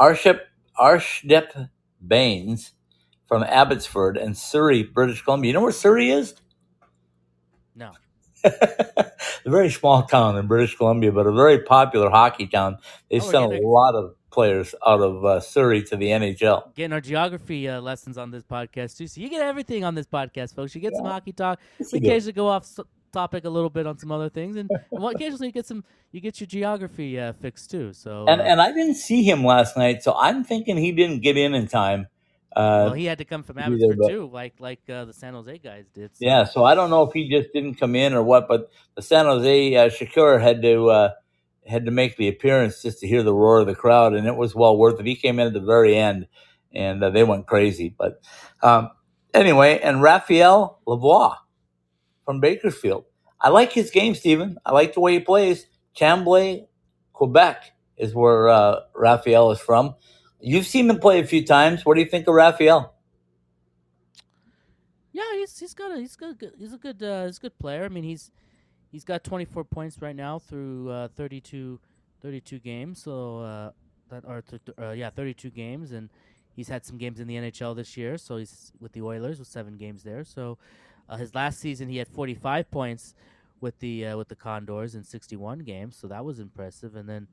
[SPEAKER 2] Arship Arshdeep Bains from Abbotsford and Surrey, British Columbia. You know where Surrey is?
[SPEAKER 3] No, *laughs*
[SPEAKER 2] a very small town in British Columbia, but a very popular hockey town. They
[SPEAKER 3] Oh,
[SPEAKER 2] sent a lot of players out of uh, Surrey to the NHL.
[SPEAKER 3] getting our geography uh, lessons on this podcast too. So you get everything on this podcast, folks. You get some hockey talk.
[SPEAKER 2] Yes,
[SPEAKER 3] We occasionally go off topic a little bit on some other things, and, and well, occasionally you get some you get your geography uh, fixed too. So
[SPEAKER 2] And
[SPEAKER 3] uh,
[SPEAKER 2] and I didn't see him last night, so I'm thinking he didn't get in in time. Uh,
[SPEAKER 3] well, he had to come from Abbotsford
[SPEAKER 2] but-
[SPEAKER 3] too, like like uh, the San Jose guys did. So.
[SPEAKER 2] Yeah, so I don't know if he just didn't come in or what, but the San Jose uh, Shakir had to uh, had to make the appearance just to hear the roar of the crowd, and it was well worth it. He came in at the very end, and uh, they went crazy. But um, anyway, and Raphael Lavoie from Bakersfield, I like his game, Stephen. I like the way he plays. Chambly, Quebec is where uh, Raphael is from. You've seen him play a few times. What do you think of Raphael?
[SPEAKER 3] Yeah, he's he's got a he's got a good, he's a good uh, he's a good player. I mean, he's he's got 24 points right now through uh, 32 32 games. So uh, that are th- uh, yeah, 32 games, and he's had some games in the NHL this year. So he's with the Oilers with seven games there. So uh, his last season he had 45 points with the uh, with the Condors in 61 games. So that was impressive, and then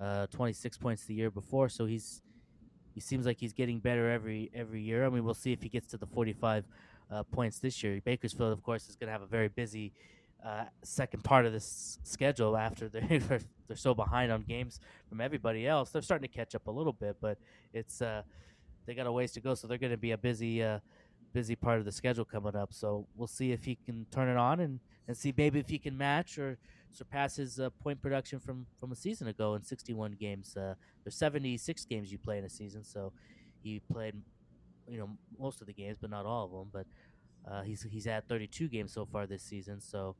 [SPEAKER 3] uh, 26 points the year before. So he's he seems like he's getting better every every year. I mean, we'll see if he gets to the 45 uh, points this year. Bakersfield, of course, is going to have a very busy uh, second part of this schedule after *laughs* they're they're so behind on games from everybody else. They're starting to catch up a little bit, but it's uh, they got a ways to go. So they're going to be a busy uh, busy part of the schedule coming up. So we'll see if he can turn it on and, and see maybe if he can match or surpass his uh, point production from from a season ago in 61 games. Uh, there's 76 games you play in a season, so he played you know most of the games, but not all of them. But uh, he's he's had 32 games so far this season. So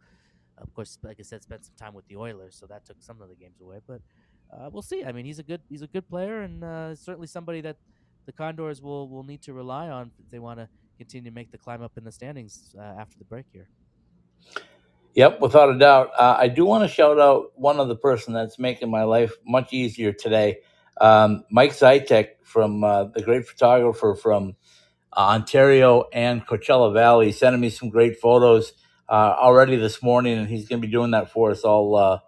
[SPEAKER 3] of course, like I said, spent some time with the Oilers, so that took some of the games away. But uh, we'll see. I mean, he's a good he's a good player, and uh, certainly somebody that the Condors will will need to rely on if they want to continue to make the climb up in the standings uh, after the break here.
[SPEAKER 2] Yep, without a doubt. Uh, I do want to shout out one other person that's making my life much easier today. Um, Mike Zitek from uh, the great photographer from uh, Ontario and Coachella Valley, sending me some great photos uh, already this morning, and he's going to be doing that for us all uh,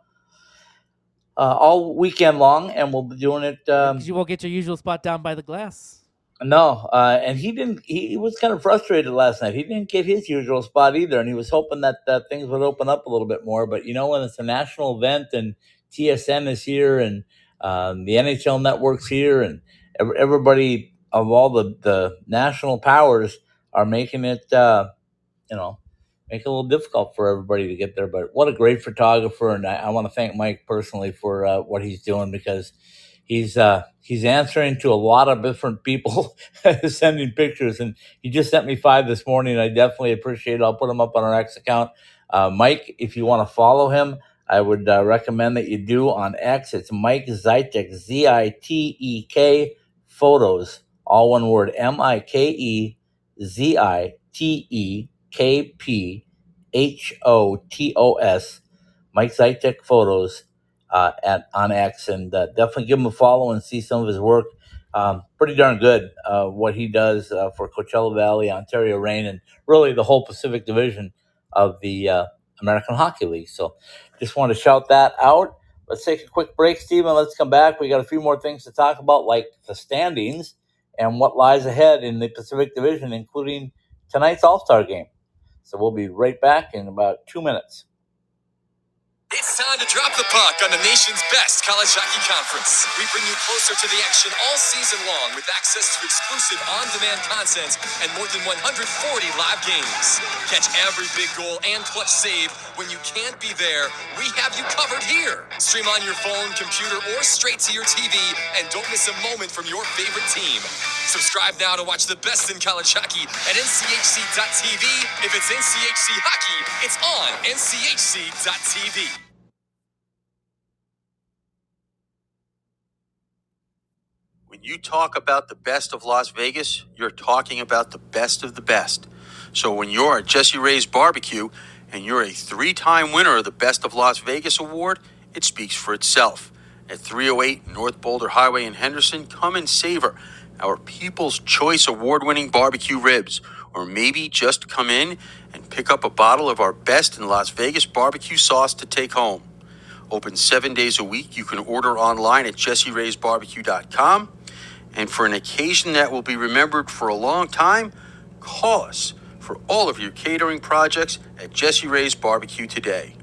[SPEAKER 2] uh, all weekend long, and we'll be doing it. Um,
[SPEAKER 3] you won't get your usual spot down by the glass.
[SPEAKER 2] No, uh, and he didn't. He, was kind of frustrated last night. He didn't get his usual spot either, and he was hoping that uh, things would open up a little bit more. But you know, when it's a national event and TSN is here and um, the NHL network's here, and ev- everybody of all the the national powers are making it, uh, you know, make it a little difficult for everybody to get there. But what a great photographer, and I, I want to thank Mike personally for uh, what he's doing because he's uh, he's answering to a lot of different people *laughs* sending pictures, and he just sent me five this morning. I definitely appreciate it. I'll put them up on our X account. Uh, Mike, if you want to follow him, I would uh, recommend that you do on X. It's Mike Zitek, Z I T E K photos, all one word, M I K E Z I T E K P H O T O S. Mike Zitek photos uh, at on X, and uh, definitely give him a follow and see some of his work. Um, pretty darn good uh, what he does uh, for Coachella Valley, Ontario Reign, and really the whole Pacific Division of the uh, American Hockey League. So, just want to shout that out. Let's take a quick break, Stephen. Let's come back. We got a few more things to talk about, like the standings and what lies ahead in the Pacific Division, including tonight's All Star game. So we'll be right back in about two minutes.
[SPEAKER 7] It's time to drop the puck on the nation's best college hockey conference. We bring you closer to the action all season long with access to exclusive on demand content and more than 140 live games. Catch every big goal and clutch save when you can't be there. We have you covered here. Stream on your phone, computer, or straight to your TV and don't miss a moment from your favorite team. Subscribe now to watch the best in college hockey at nchc.tv. If it's NCHC hockey, it's on nchc.tv.
[SPEAKER 1] you talk about the best of Las Vegas, you're talking about the best of the best. So when you're at Jesse Ray's Barbecue and you're a three time winner of the Best of Las Vegas award, it speaks for itself. At 308 North Boulder Highway in Henderson, come and savor our People's Choice Award winning barbecue ribs. Or maybe just come in and pick up a bottle of our best in Las Vegas barbecue sauce to take home. Open seven days a week. You can order online at jesseraysbarbecue.com. And for an occasion that will be remembered for a long time, call us for all of your catering projects at Jesse Ray's Barbecue today.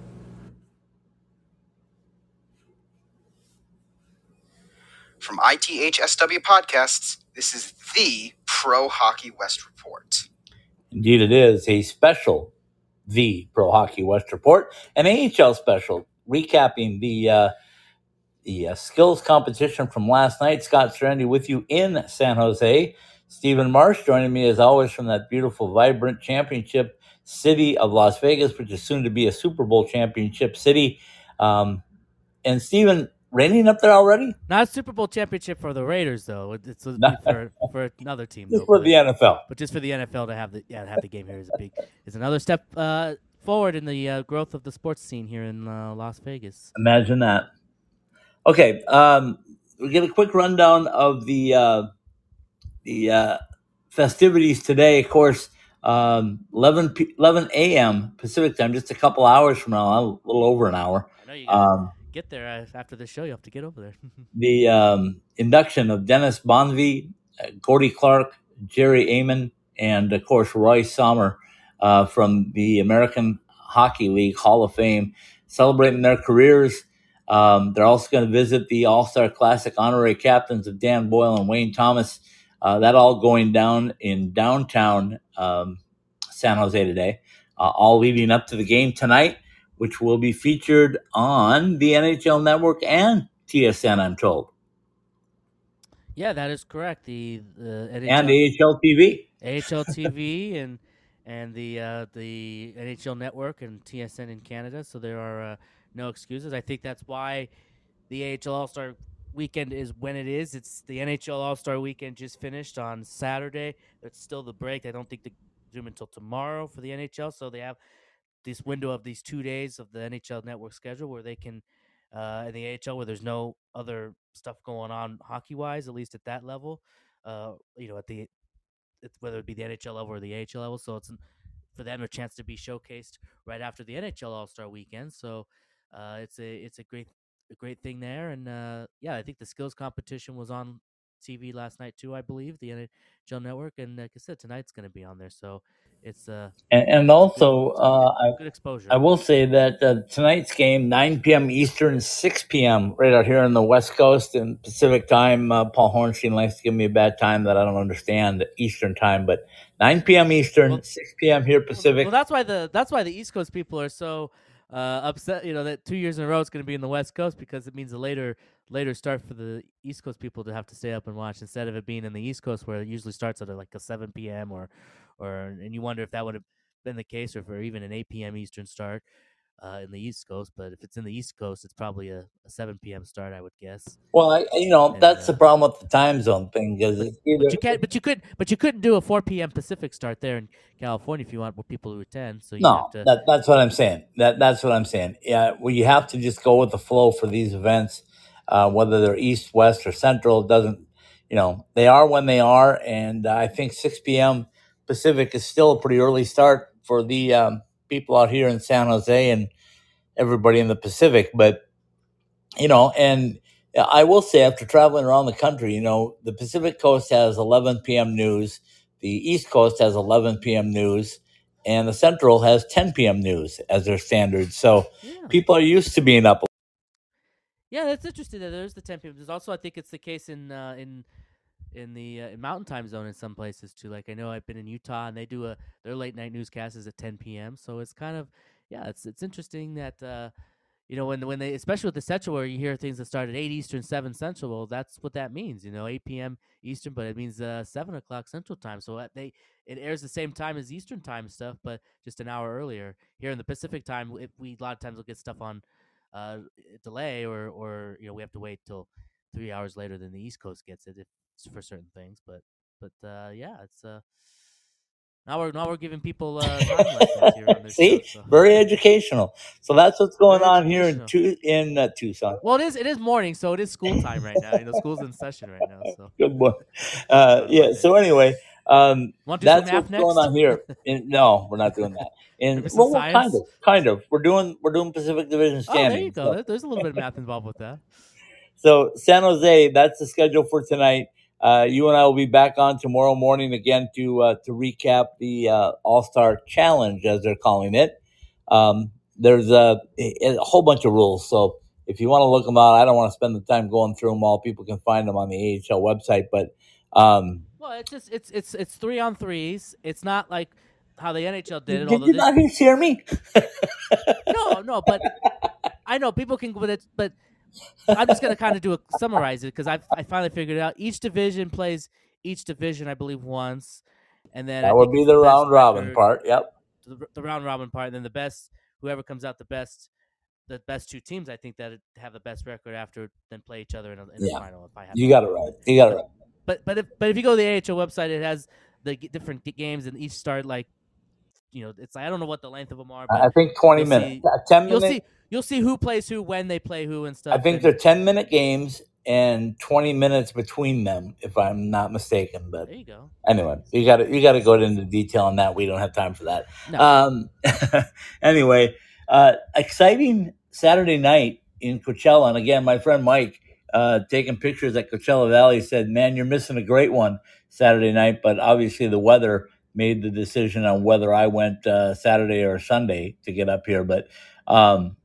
[SPEAKER 8] From ITHSW Podcasts, this is the Pro Hockey West Report.
[SPEAKER 2] Indeed, it is a special, the Pro Hockey West Report, an AHL special, recapping the uh, the uh, skills competition from last night. Scott Strandy with you in San Jose. Stephen Marsh joining me as always from that beautiful, vibrant championship city of Las Vegas, which is soon to be a Super Bowl championship city. Um, and Stephen, raining up there already?
[SPEAKER 3] Not a Super Bowl championship for the Raiders though. It's for for another team. *laughs*
[SPEAKER 2] Just
[SPEAKER 3] though,
[SPEAKER 2] for the NFL.
[SPEAKER 3] but just for the NFL to have the yeah to have the game here is a big is another step uh, forward in the uh, growth of the sports scene here in uh, Las Vegas.
[SPEAKER 2] Imagine that. Okay, um, we get a quick rundown of the uh, the uh, festivities today. Of course, um, 11, p- 11 a.m. Pacific time, just a couple hours from now, a little over an hour.
[SPEAKER 3] I know you gotta
[SPEAKER 2] Um,
[SPEAKER 3] get there uh, after the show. You have to get over there. *laughs*
[SPEAKER 2] the um, induction of Dennis Bonvie, uh, Gordy Clark, Jerry Amon, and of course Roy Sommer uh, from the American Hockey League Hall of Fame, celebrating their careers. Um, they're also going to visit the All Star Classic honorary captains of Dan Boyle and Wayne Thomas. Uh, that all going down in downtown um, San Jose today, uh, all leading up to the game tonight, which will be featured on the NHL Network and TSN, I'm told,
[SPEAKER 3] yeah, that is correct. The the NHL,
[SPEAKER 2] and AHL TV.
[SPEAKER 3] AHL *laughs* TV and and the uh, the NHL Network and TSN in Canada. So there are uh, no excuses. I think that's why the AHL All Star Weekend is when it is. It's the NHL All Star Weekend just finished on Saturday. It's still the break. I don't think they resume until tomorrow for the NHL. So they have this window of these two days of the NHL Network schedule where they can uh, in the AHL where there's no other stuff going on hockey wise, at least at that level. Uh, you know, at the whether it be the NHL level or the AHL level. So it's for them a chance to be showcased right after the NHL All Star Weekend. So uh, it's a it's a great a great thing there. And uh, yeah, I think the skills competition was on TV last night too. I believe the NHL Network, and like I said, tonight's going to be on there. So it's uh,
[SPEAKER 2] And, and also, uh, I,
[SPEAKER 3] good exposure.
[SPEAKER 2] I will say that uh, tonight's game, 9 p.m. Eastern, 6 p.m. right out here on the West Coast and Pacific time. Uh, Paul Hornstein likes to give me a bad time that I don't understand the Eastern time, but 9 p.m. Eastern,
[SPEAKER 3] Well-
[SPEAKER 2] 6 p.m. here Pacific.
[SPEAKER 3] Well, that's why the that's why the East Coast people are so uh, upset. You know that two years in a row it's going to be in the West Coast because it means a later later start for the East Coast people to have to stay up and watch instead of it being in the East Coast where it usually starts at uh, like a seven p.m. or or and you wonder if that would have been the case or for even an eight p.m. Eastern start. Uh, in the East Coast. But if it's in the East Coast, it's probably a, a 7 p.m. start, I would guess.
[SPEAKER 2] Well, I, you know,
[SPEAKER 3] And,
[SPEAKER 2] that's the
[SPEAKER 3] uh,
[SPEAKER 2] problem with the time zone thing because it's either
[SPEAKER 3] but you can't. But you could. But you couldn't do a 4 p.m. Pacific start there in California if you want more people to attend. So you
[SPEAKER 2] no.
[SPEAKER 3] have to.
[SPEAKER 2] That that's what I'm saying. That that's what I'm saying. Yeah, well, you have to just go with the flow for these events, uh, whether they're east, west, or central. It doesn't, you know, they are when they are, and I think 6 p.m. Pacific is still a pretty early start for the um, people out here in San Jose and everybody in the Pacific. But you know, and I will say after traveling around the country, you know, the Pacific Coast has 11 p.m. news, the East Coast has 11 p.m. news, and the Central has 10 p.m. news as their standard. So
[SPEAKER 3] yeah.
[SPEAKER 2] people are used to being up.
[SPEAKER 3] Yeah, that's interesting. That there's the 10 p.m. There's also, I think, it's the case in uh, in in the uh, in Mountain Time Zone in some places too. Like I know I've been in Utah and they do a their late night newscast is at 10 p.m. So it's kind of yeah, it's it's interesting that uh, you know when when they especially with the Central where you hear things that start at 8 Eastern, 7 Central. Well, that's what that means. You know, 8 p.m. Eastern, but it means uh, 7 o'clock Central Time. So uh, they it airs the same time as Eastern Time stuff, but just an hour earlier. Here in the Pacific Time, if we a lot of times we'll get stuff on uh, delay or or you know we have to wait till three hours later than the East Coast gets it if, for certain things. But but uh, yeah, it's uh now we're now we're giving people uh, time here on *laughs*
[SPEAKER 2] See,
[SPEAKER 3] show. So.
[SPEAKER 2] very educational. So that's what's going
[SPEAKER 3] Very
[SPEAKER 2] on here in. Tu- in uh, Tucson.
[SPEAKER 3] Well, it is it is morning, so it is school *laughs* time right now. You know, school's in session right now. So *laughs*
[SPEAKER 2] Good boy. Uh, yeah. So anyway, um,
[SPEAKER 3] Want to
[SPEAKER 2] that's what's
[SPEAKER 3] next?
[SPEAKER 2] going on here. In, no, we're not doing that. In well, well, kind of, kind of. We're doing we're doing Pacific Division
[SPEAKER 3] Oh, there you go.
[SPEAKER 2] So,
[SPEAKER 3] There's a little bit of math involved with that.
[SPEAKER 2] so San Jose, that's the schedule for tonight. Uh, you and I will be back on tomorrow morning again to uh, to recap the uh, All Star Challenge, as they're calling it. Um, there's a, a whole bunch of rules, so if you want to look them out, I don't want to spend the time going through them all. People can find them on the AHL website, but um,
[SPEAKER 3] Well, it's just it's it's it's three on threes. It's not like how the NHL did
[SPEAKER 2] did,
[SPEAKER 3] it. Although
[SPEAKER 2] you not hear me? *laughs*
[SPEAKER 3] no, no, but I know people can, but it's but I'm just gonna kind of do a summarize it because I I finally figured it out. Each division plays each division, I believe, once, and then I
[SPEAKER 2] That would be
[SPEAKER 3] it's
[SPEAKER 2] the round robin
[SPEAKER 3] record-
[SPEAKER 2] part. Yep.
[SPEAKER 3] the, the round robin part, and then the best whoever comes out the best. The best two teams, I think, that have the best record after then play each other in, a, in
[SPEAKER 2] Yeah.
[SPEAKER 3] the final. If I have
[SPEAKER 2] You got it right. You got it right.
[SPEAKER 3] but but if but if you go to the AHL website, it has the different games, and each start like, you know, it's I don't know what the length of them are, but
[SPEAKER 2] I I think 20
[SPEAKER 3] you'll
[SPEAKER 2] minutes.
[SPEAKER 3] see-
[SPEAKER 2] Uh, 10
[SPEAKER 3] you'll see you'll see who plays who when they play who and stuff.
[SPEAKER 2] I think they're 10 minute games and 20 minutes between them, if I'm not mistaken. But
[SPEAKER 3] there you go.
[SPEAKER 2] anyway, you got to you got to go into detail on that. We don't have time for that.
[SPEAKER 3] No.
[SPEAKER 2] Um, *laughs* anyway, uh, exciting Saturday night in Coachella, and again, my friend Mike uh, taking pictures at Coachella Valley said, "Man, you're missing a great one Saturday night." But obviously, the weather made the decision on whether I went uh, Saturday or Sunday to get up here. But um,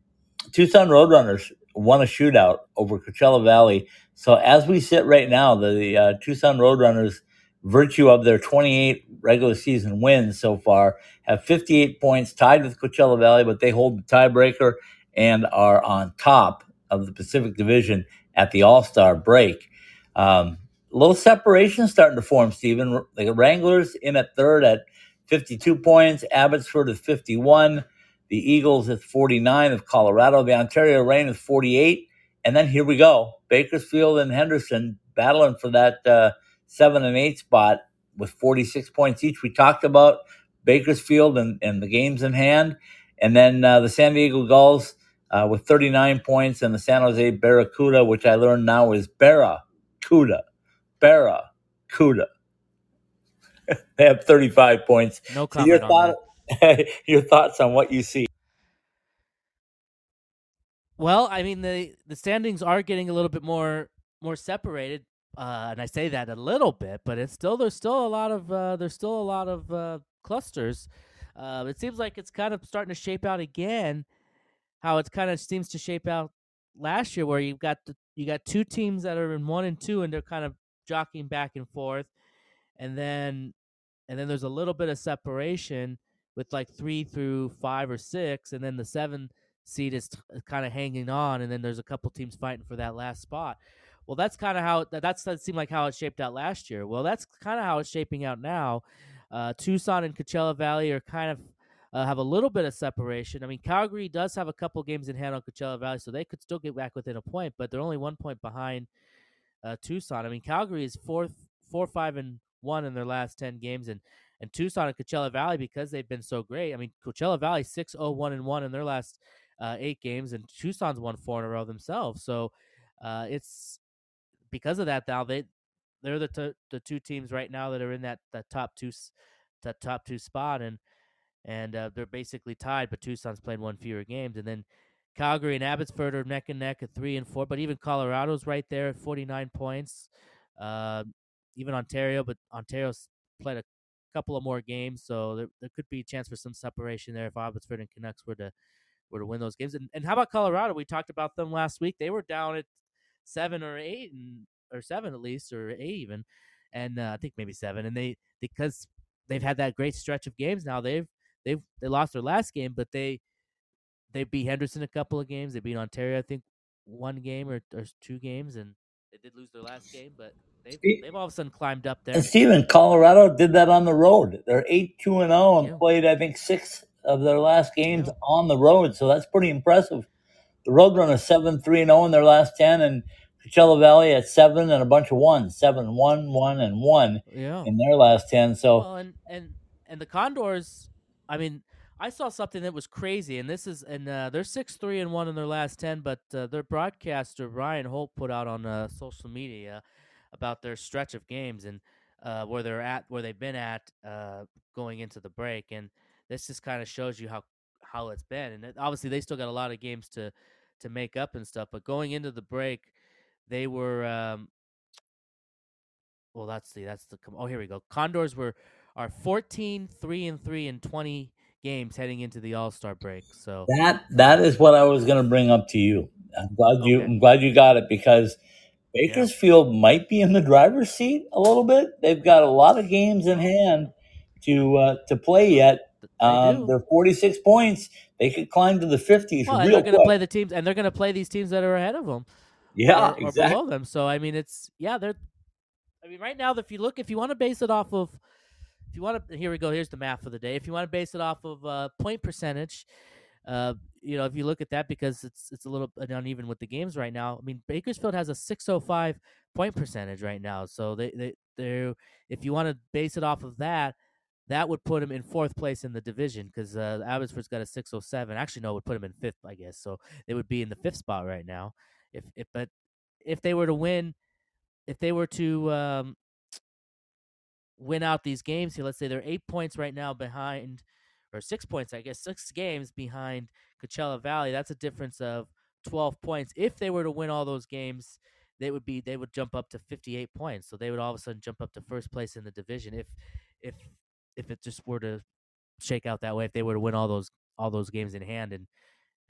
[SPEAKER 2] Tucson Roadrunners won a shootout over Coachella Valley. So as we sit right now, the uh, Tucson Roadrunners, virtue of their 28 regular season wins so far, have 58 points, tied with Coachella Valley, but they hold the tiebreaker and are on top of the Pacific Division at the All Star break. Um, little separation starting to form, Stephen. The Wranglers in at third at 52 points, Abbotsford at 51, the Eagles at 49 of Colorado, the Ontario Reign at 48. And then here we go Bakersfield and Henderson battling for that uh, seven and eight spot with 46 points each. We talked about Bakersfield and, and the games in hand. And then uh, the San Diego Gulls uh, with 39 points, and the San Jose Barracuda, which I learned now is Barracuda. Barracuda. *laughs* they have 35 points.
[SPEAKER 3] No
[SPEAKER 2] So your
[SPEAKER 3] comment on that.
[SPEAKER 2] thought, *laughs* your thoughts on what you see?
[SPEAKER 3] Well, I mean the the standings are getting a little bit more more separated, uh, and I say that a little bit, but it's still there's still a lot of uh, there's still a lot of uh, clusters. Uh, it seems like it's kind of starting to shape out again. How it kind of seems to shape out last year, where you've got the, you got two teams that are in one and two, and they're kind of jockeying back and forth, and then and then there's a little bit of separation with like three through five or six, and then the seven seed is kind of hanging on, and then there's a couple teams fighting for that last spot. Well, that's kind of how that that's that seemed like how it shaped out last year. Well, that's kind of how it's shaping out now. Uh, Tucson and Coachella Valley are kind of uh, have a little bit of separation. I mean, Calgary does have a couple games in hand on Coachella Valley, so they could still get back within a point, but they're only one point behind uh, Tucson. I mean, Calgary is fourth, four, five, and one in their last ten games, and and Tucson and Coachella Valley because they've been so great. I mean, Coachella Valley six, zero, one, and one in their last uh, eight games, and Tucson's won four in a row themselves. So uh, it's because of that now they they're the t- the two teams right now that are in that that top two that top two spot, and and uh, they're basically tied. But Tucson's played one fewer games, and then Calgary and Abbotsford are neck and neck at three and four. But even Colorado's right there at forty nine points. Uh, even Ontario, but Ontario's played a couple of more games, so there, there could be a chance for some separation there if Abbotsford and Canucks were to were to win those games. And, and how about Colorado? We talked about them last week. They were down at seven or eight, and or seven at least, or eight even, and uh, I think maybe seven. And they because they've had that great stretch of games now. They've they've they lost their last game, but they they beat Henderson a couple of games. They beat Ontario, I think, one game or, or two games, and they did lose their last game, but they've, they've all of a sudden climbed up there.
[SPEAKER 2] And Steven, Colorado did that on the road. They're eight two and zero and played, I think, six of their last games
[SPEAKER 3] Yeah.
[SPEAKER 2] on the road. So that's pretty impressive. The Roadrunners seven three and zero in their last ten, and Coachella Valley at seven and a bunch of ones, seven one one and one
[SPEAKER 3] Yeah.
[SPEAKER 2] in their last ten. So
[SPEAKER 3] Well, and and and the Condors, I mean, I saw something that was crazy, and this is and uh, they're six three and one in their last ten, but uh, their broadcaster Ryan Holt put out on uh, social media about their stretch of games and uh, where they're at, where they've been at uh, going into the break, and this just kind of shows you how how it's been, and it, obviously they still got a lot of games to to make up and stuff, but going into the break, they were. Um, well, that's the that's the oh here we go. Condors were are 14 3 and 3 in 20 games heading into the All-Star break. So
[SPEAKER 2] that that is what I was going to bring up to you. I'm glad you
[SPEAKER 3] Okay.
[SPEAKER 2] I'm glad you got it because Bakersfield might be in the driver's seat a little bit. They've got a lot of games in hand to uh, to play yet.
[SPEAKER 3] they
[SPEAKER 2] Um,
[SPEAKER 3] do.
[SPEAKER 2] they're 46 points. They could climb to the 50s
[SPEAKER 3] Well,
[SPEAKER 2] real
[SPEAKER 3] they're going to play the teams and they're going to play these teams that are ahead of them
[SPEAKER 2] yeah,
[SPEAKER 3] or, or
[SPEAKER 2] exactly.
[SPEAKER 3] below them. So I mean it's yeah, they're I mean right now if you look if you want to base it off of if you want to here we go, here's the math for the day. If you want to base it off of uh, point percentage, uh, you know, if you look at that because it's it's a little bit uneven with the games right now. I mean, Bakersfield has a 605 point percentage right now. So they they they if you want to base it off of that, that would put them in fourth place in the division because uh, Abbotsford's got a 607. Actually, no, it would put them in fifth, I guess. So they would be in the fifth spot right now. If if but if they were to win, if they were to um, win out these games here, let's say they're eight points right now behind, or six points, I guess, six games behind Coachella Valley. That's a difference of 12 points. If they were to win all those games, they would be they would jump up to 58 points. So they would all of a sudden jump up to first place in the division if if if it just were to shake out that way. If they were to win all those all those games in hand, and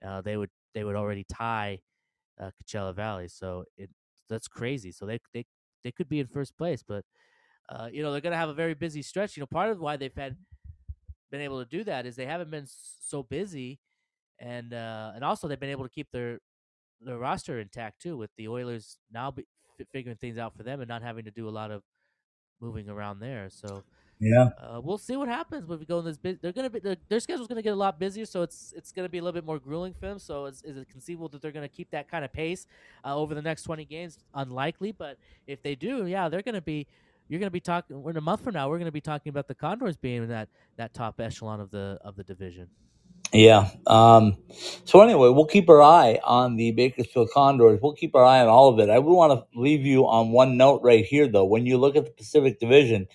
[SPEAKER 3] uh, they would they would already tie uh, Coachella Valley. So it that's crazy. So they they they could be in first place, but uh, you know they're going to have a very busy stretch. You know, part of why they've had been able to do that is they haven't been so busy, and uh, and also they've been able to keep their their roster intact too, with the Oilers now be, fi figuring things out for them and not having to do a lot of moving around there. So
[SPEAKER 2] Yeah.
[SPEAKER 3] uh, we'll see what happens when we go in this. Bus- they're gonna be their, their schedule's gonna get a lot busier, so it's it's gonna be a little bit more grueling for them. So is, is it conceivable that they're gonna keep that kind of pace uh, over the next twenty games? Unlikely, but if they do, yeah, they're gonna be. You're gonna be talking. In a month from now, we're gonna be talking about the Condors being in that that top echelon of the of the division.
[SPEAKER 2] Yeah. Um, so anyway, we'll keep our eye on the Bakersfield Condors. We'll keep our eye on all of it. I would want to leave you on one note right here, though. When you look at the Pacific Division,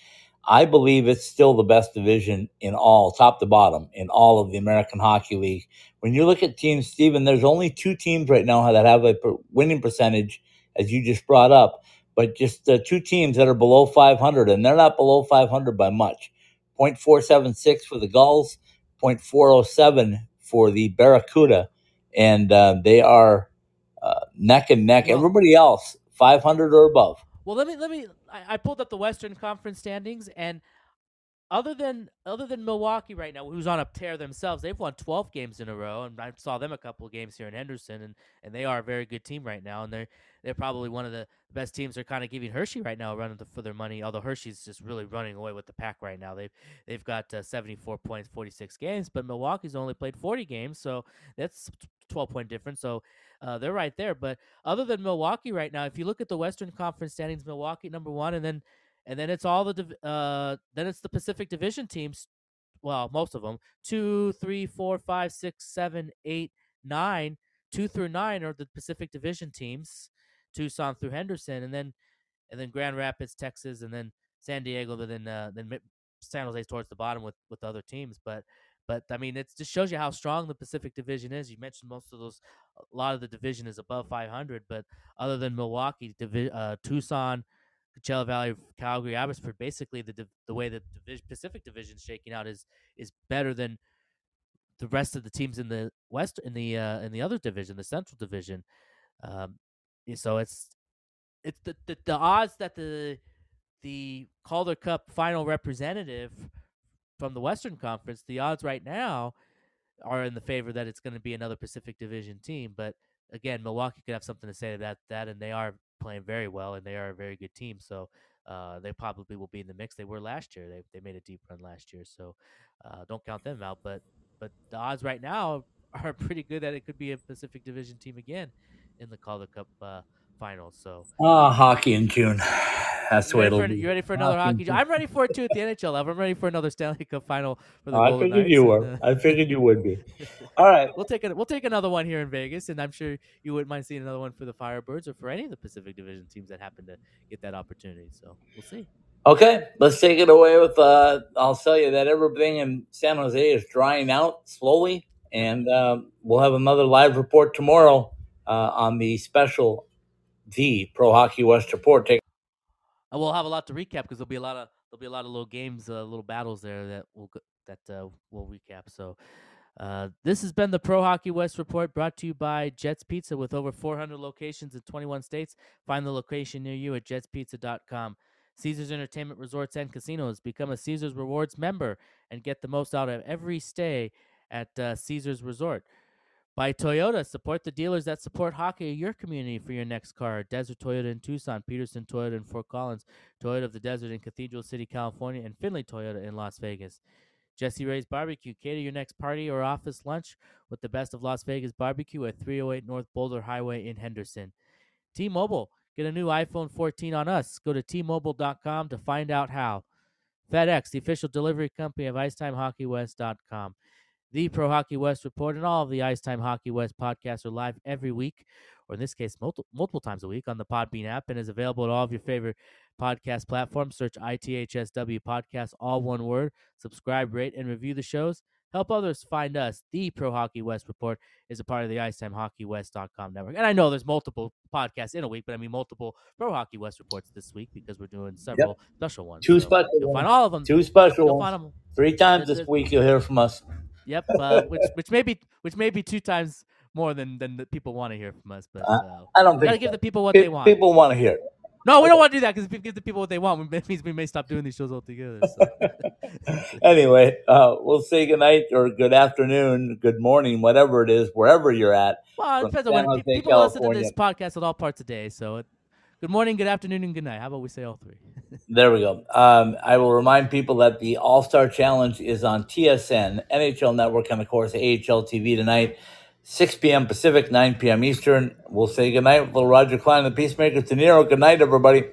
[SPEAKER 2] I believe it's still the best division in all, top to bottom, in all of the American Hockey League. When you look at teams, Stephen, there's only two teams right now that have a winning percentage, as you just brought up, but just uh, two teams that are below 500, and they're not below 500 by much. 0.476 for the Gulls, 0.407 for the Barracuda, and uh, they are uh, neck and neck.
[SPEAKER 3] Well-
[SPEAKER 2] Everybody else, 500 or above.
[SPEAKER 3] Well, let me let me. I, I pulled up the Western Conference standings, and other than other than Milwaukee right now, who's on a tear themselves, they've won 12 games in a row, and I saw them a couple of games here in Henderson, and, and they are a very good team right now, and they're they're probably one of the best teams. They're kind of giving Hershey right now a run for their money, although Hershey's just really running away with the pack right now. They've they've got uh, 74 points, 46 games, but Milwaukee's only played 40 games, so that's 12 point difference. So uh, they're right there. But other than Milwaukee right now, if you look at the Western Conference standings, Milwaukee number one, and then and then it's all the uh then it's the Pacific Division teams. Well, most of them two, three, four, five, six, seven, eight, nine. Two through nine are the Pacific Division teams, Tucson through Henderson, and then and then Grand Rapids, Texas, and then San Diego, but then uh, then San Jose's towards the bottom with with other teams. But but I mean, it just shows you how strong the Pacific Division is. You mentioned most of those, a lot of the division is above 500, but other than Milwaukee, Divi- uh, Tucson, Coachella Valley, Calgary, Abbotsford, basically the the way the division, Pacific Division is shaking out is is better than the rest of the teams in the West in the uh, in the other division, the Central Division. Um, so it's it's the, the the odds that the the Calder Cup final representative from the Western Conference, the odds right now are in the favor that it's going to be another Pacific Division team. But again, Milwaukee could have something to say about that, and they are playing very well, and they are a very good team. So uh, they probably will be in the mix. They were last year. They they made a deep run last year, so uh, don't count them out. But but the odds right now *laughs* are pretty good that it could be a Pacific Division team again in the Calder Cup uh, finals. So
[SPEAKER 2] ah, hockey in June. That's the way it'll
[SPEAKER 3] for,
[SPEAKER 2] be.
[SPEAKER 3] You ready for another hockey? I'm ready for it too at the NHL level. I'm ready for another Stanley Cup final for the
[SPEAKER 2] Oh, I figured
[SPEAKER 3] Knights,
[SPEAKER 2] you
[SPEAKER 3] and,
[SPEAKER 2] were.
[SPEAKER 3] uh,
[SPEAKER 2] I figured you would be. *laughs* All right.
[SPEAKER 3] we'll take a, we'll take another one here in Vegas, and I'm sure you wouldn't mind seeing another one for the Firebirds or for any of the Pacific Division teams that happen to get that opportunity. So we'll see.
[SPEAKER 2] Okay, let's take it away with. Uh, I'll tell you that everything in San Jose is drying out slowly, and um, we'll have another live report tomorrow uh, on the special, the Pro Hockey West report. Take
[SPEAKER 3] Uh, we'll have a lot to recap because there'll be a lot of there'll be a lot of little games, uh, little battles there that we'll that uh, we'll recap. So. Uh, this has been the Pro Hockey West report brought to you by Jets Pizza with over 400 locations in 21 states. Find the location near you at jetspizza.com. Caesars Entertainment Resorts and Casinos. Become a Caesars Rewards member and get the most out of every stay at uh, Caesars Resort. By Toyota, support the dealers that support hockey in your community for your next car. Desert Toyota in Tucson, Peterson Toyota in Fort Collins, Toyota of the Desert in Cathedral City, California, and Findlay Toyota in Las Vegas. Jessie Rae's Barbecue. Cater your next party or office lunch with the best of Las Vegas barbecue at 308 North Boulder Highway in Henderson. T-Mobile. Get a new iPhone 14 on us. Go to T-Mobile.com to find out how. FedEx, the official delivery company of IcetimeHockeyWest.com. The Pro Hockey West report and all of the Ice Time Hockey West podcasts are live every week, or in this case, multiple, multiple times a week on the Podbean app and is available at all of your favorite podcast platforms. Search ITHSW Podcast, all one word. Subscribe, rate, and review the shows. Help others find us. The Pro Hockey West report is a part of the IcetimeHockeyWest.com network. And I know there's multiple podcasts in a week, but I mean multiple Pro Hockey West reports this week because we're doing several special ones.
[SPEAKER 2] Two
[SPEAKER 3] So
[SPEAKER 2] special
[SPEAKER 3] You'll find
[SPEAKER 2] ones.
[SPEAKER 3] all of them.
[SPEAKER 2] two special ones.
[SPEAKER 3] find
[SPEAKER 2] Three times this week you'll hear from us.
[SPEAKER 3] Yep, uh, which which may be which may be two times more than than the people want to hear from us. But
[SPEAKER 2] Uh, I don't think
[SPEAKER 3] gotta
[SPEAKER 2] give
[SPEAKER 3] the people what
[SPEAKER 2] Pe-
[SPEAKER 3] they want.
[SPEAKER 2] People want to hear. it.
[SPEAKER 3] No, we don't want to do that because if we give the people what they want, it means we may stop doing these shows altogether. So. *laughs*
[SPEAKER 2] anyway, uh, we'll say good night or good afternoon, good morning, whatever it is, wherever you're at.
[SPEAKER 3] well, it depends on when
[SPEAKER 2] Jose,
[SPEAKER 3] people listen to this podcast at all parts of the day. So, it, good morning, good afternoon, and good night. How about we say all three? *laughs*
[SPEAKER 2] There we go. Um, I will remind people that the All Star Challenge is on TSN, NHL Network, and of course AHL TV tonight, 6 p.m. Pacific, 9 p.m. Eastern. We'll say goodnight with little Roger Klein, the Peacemaker, De Niro. Good night, everybody.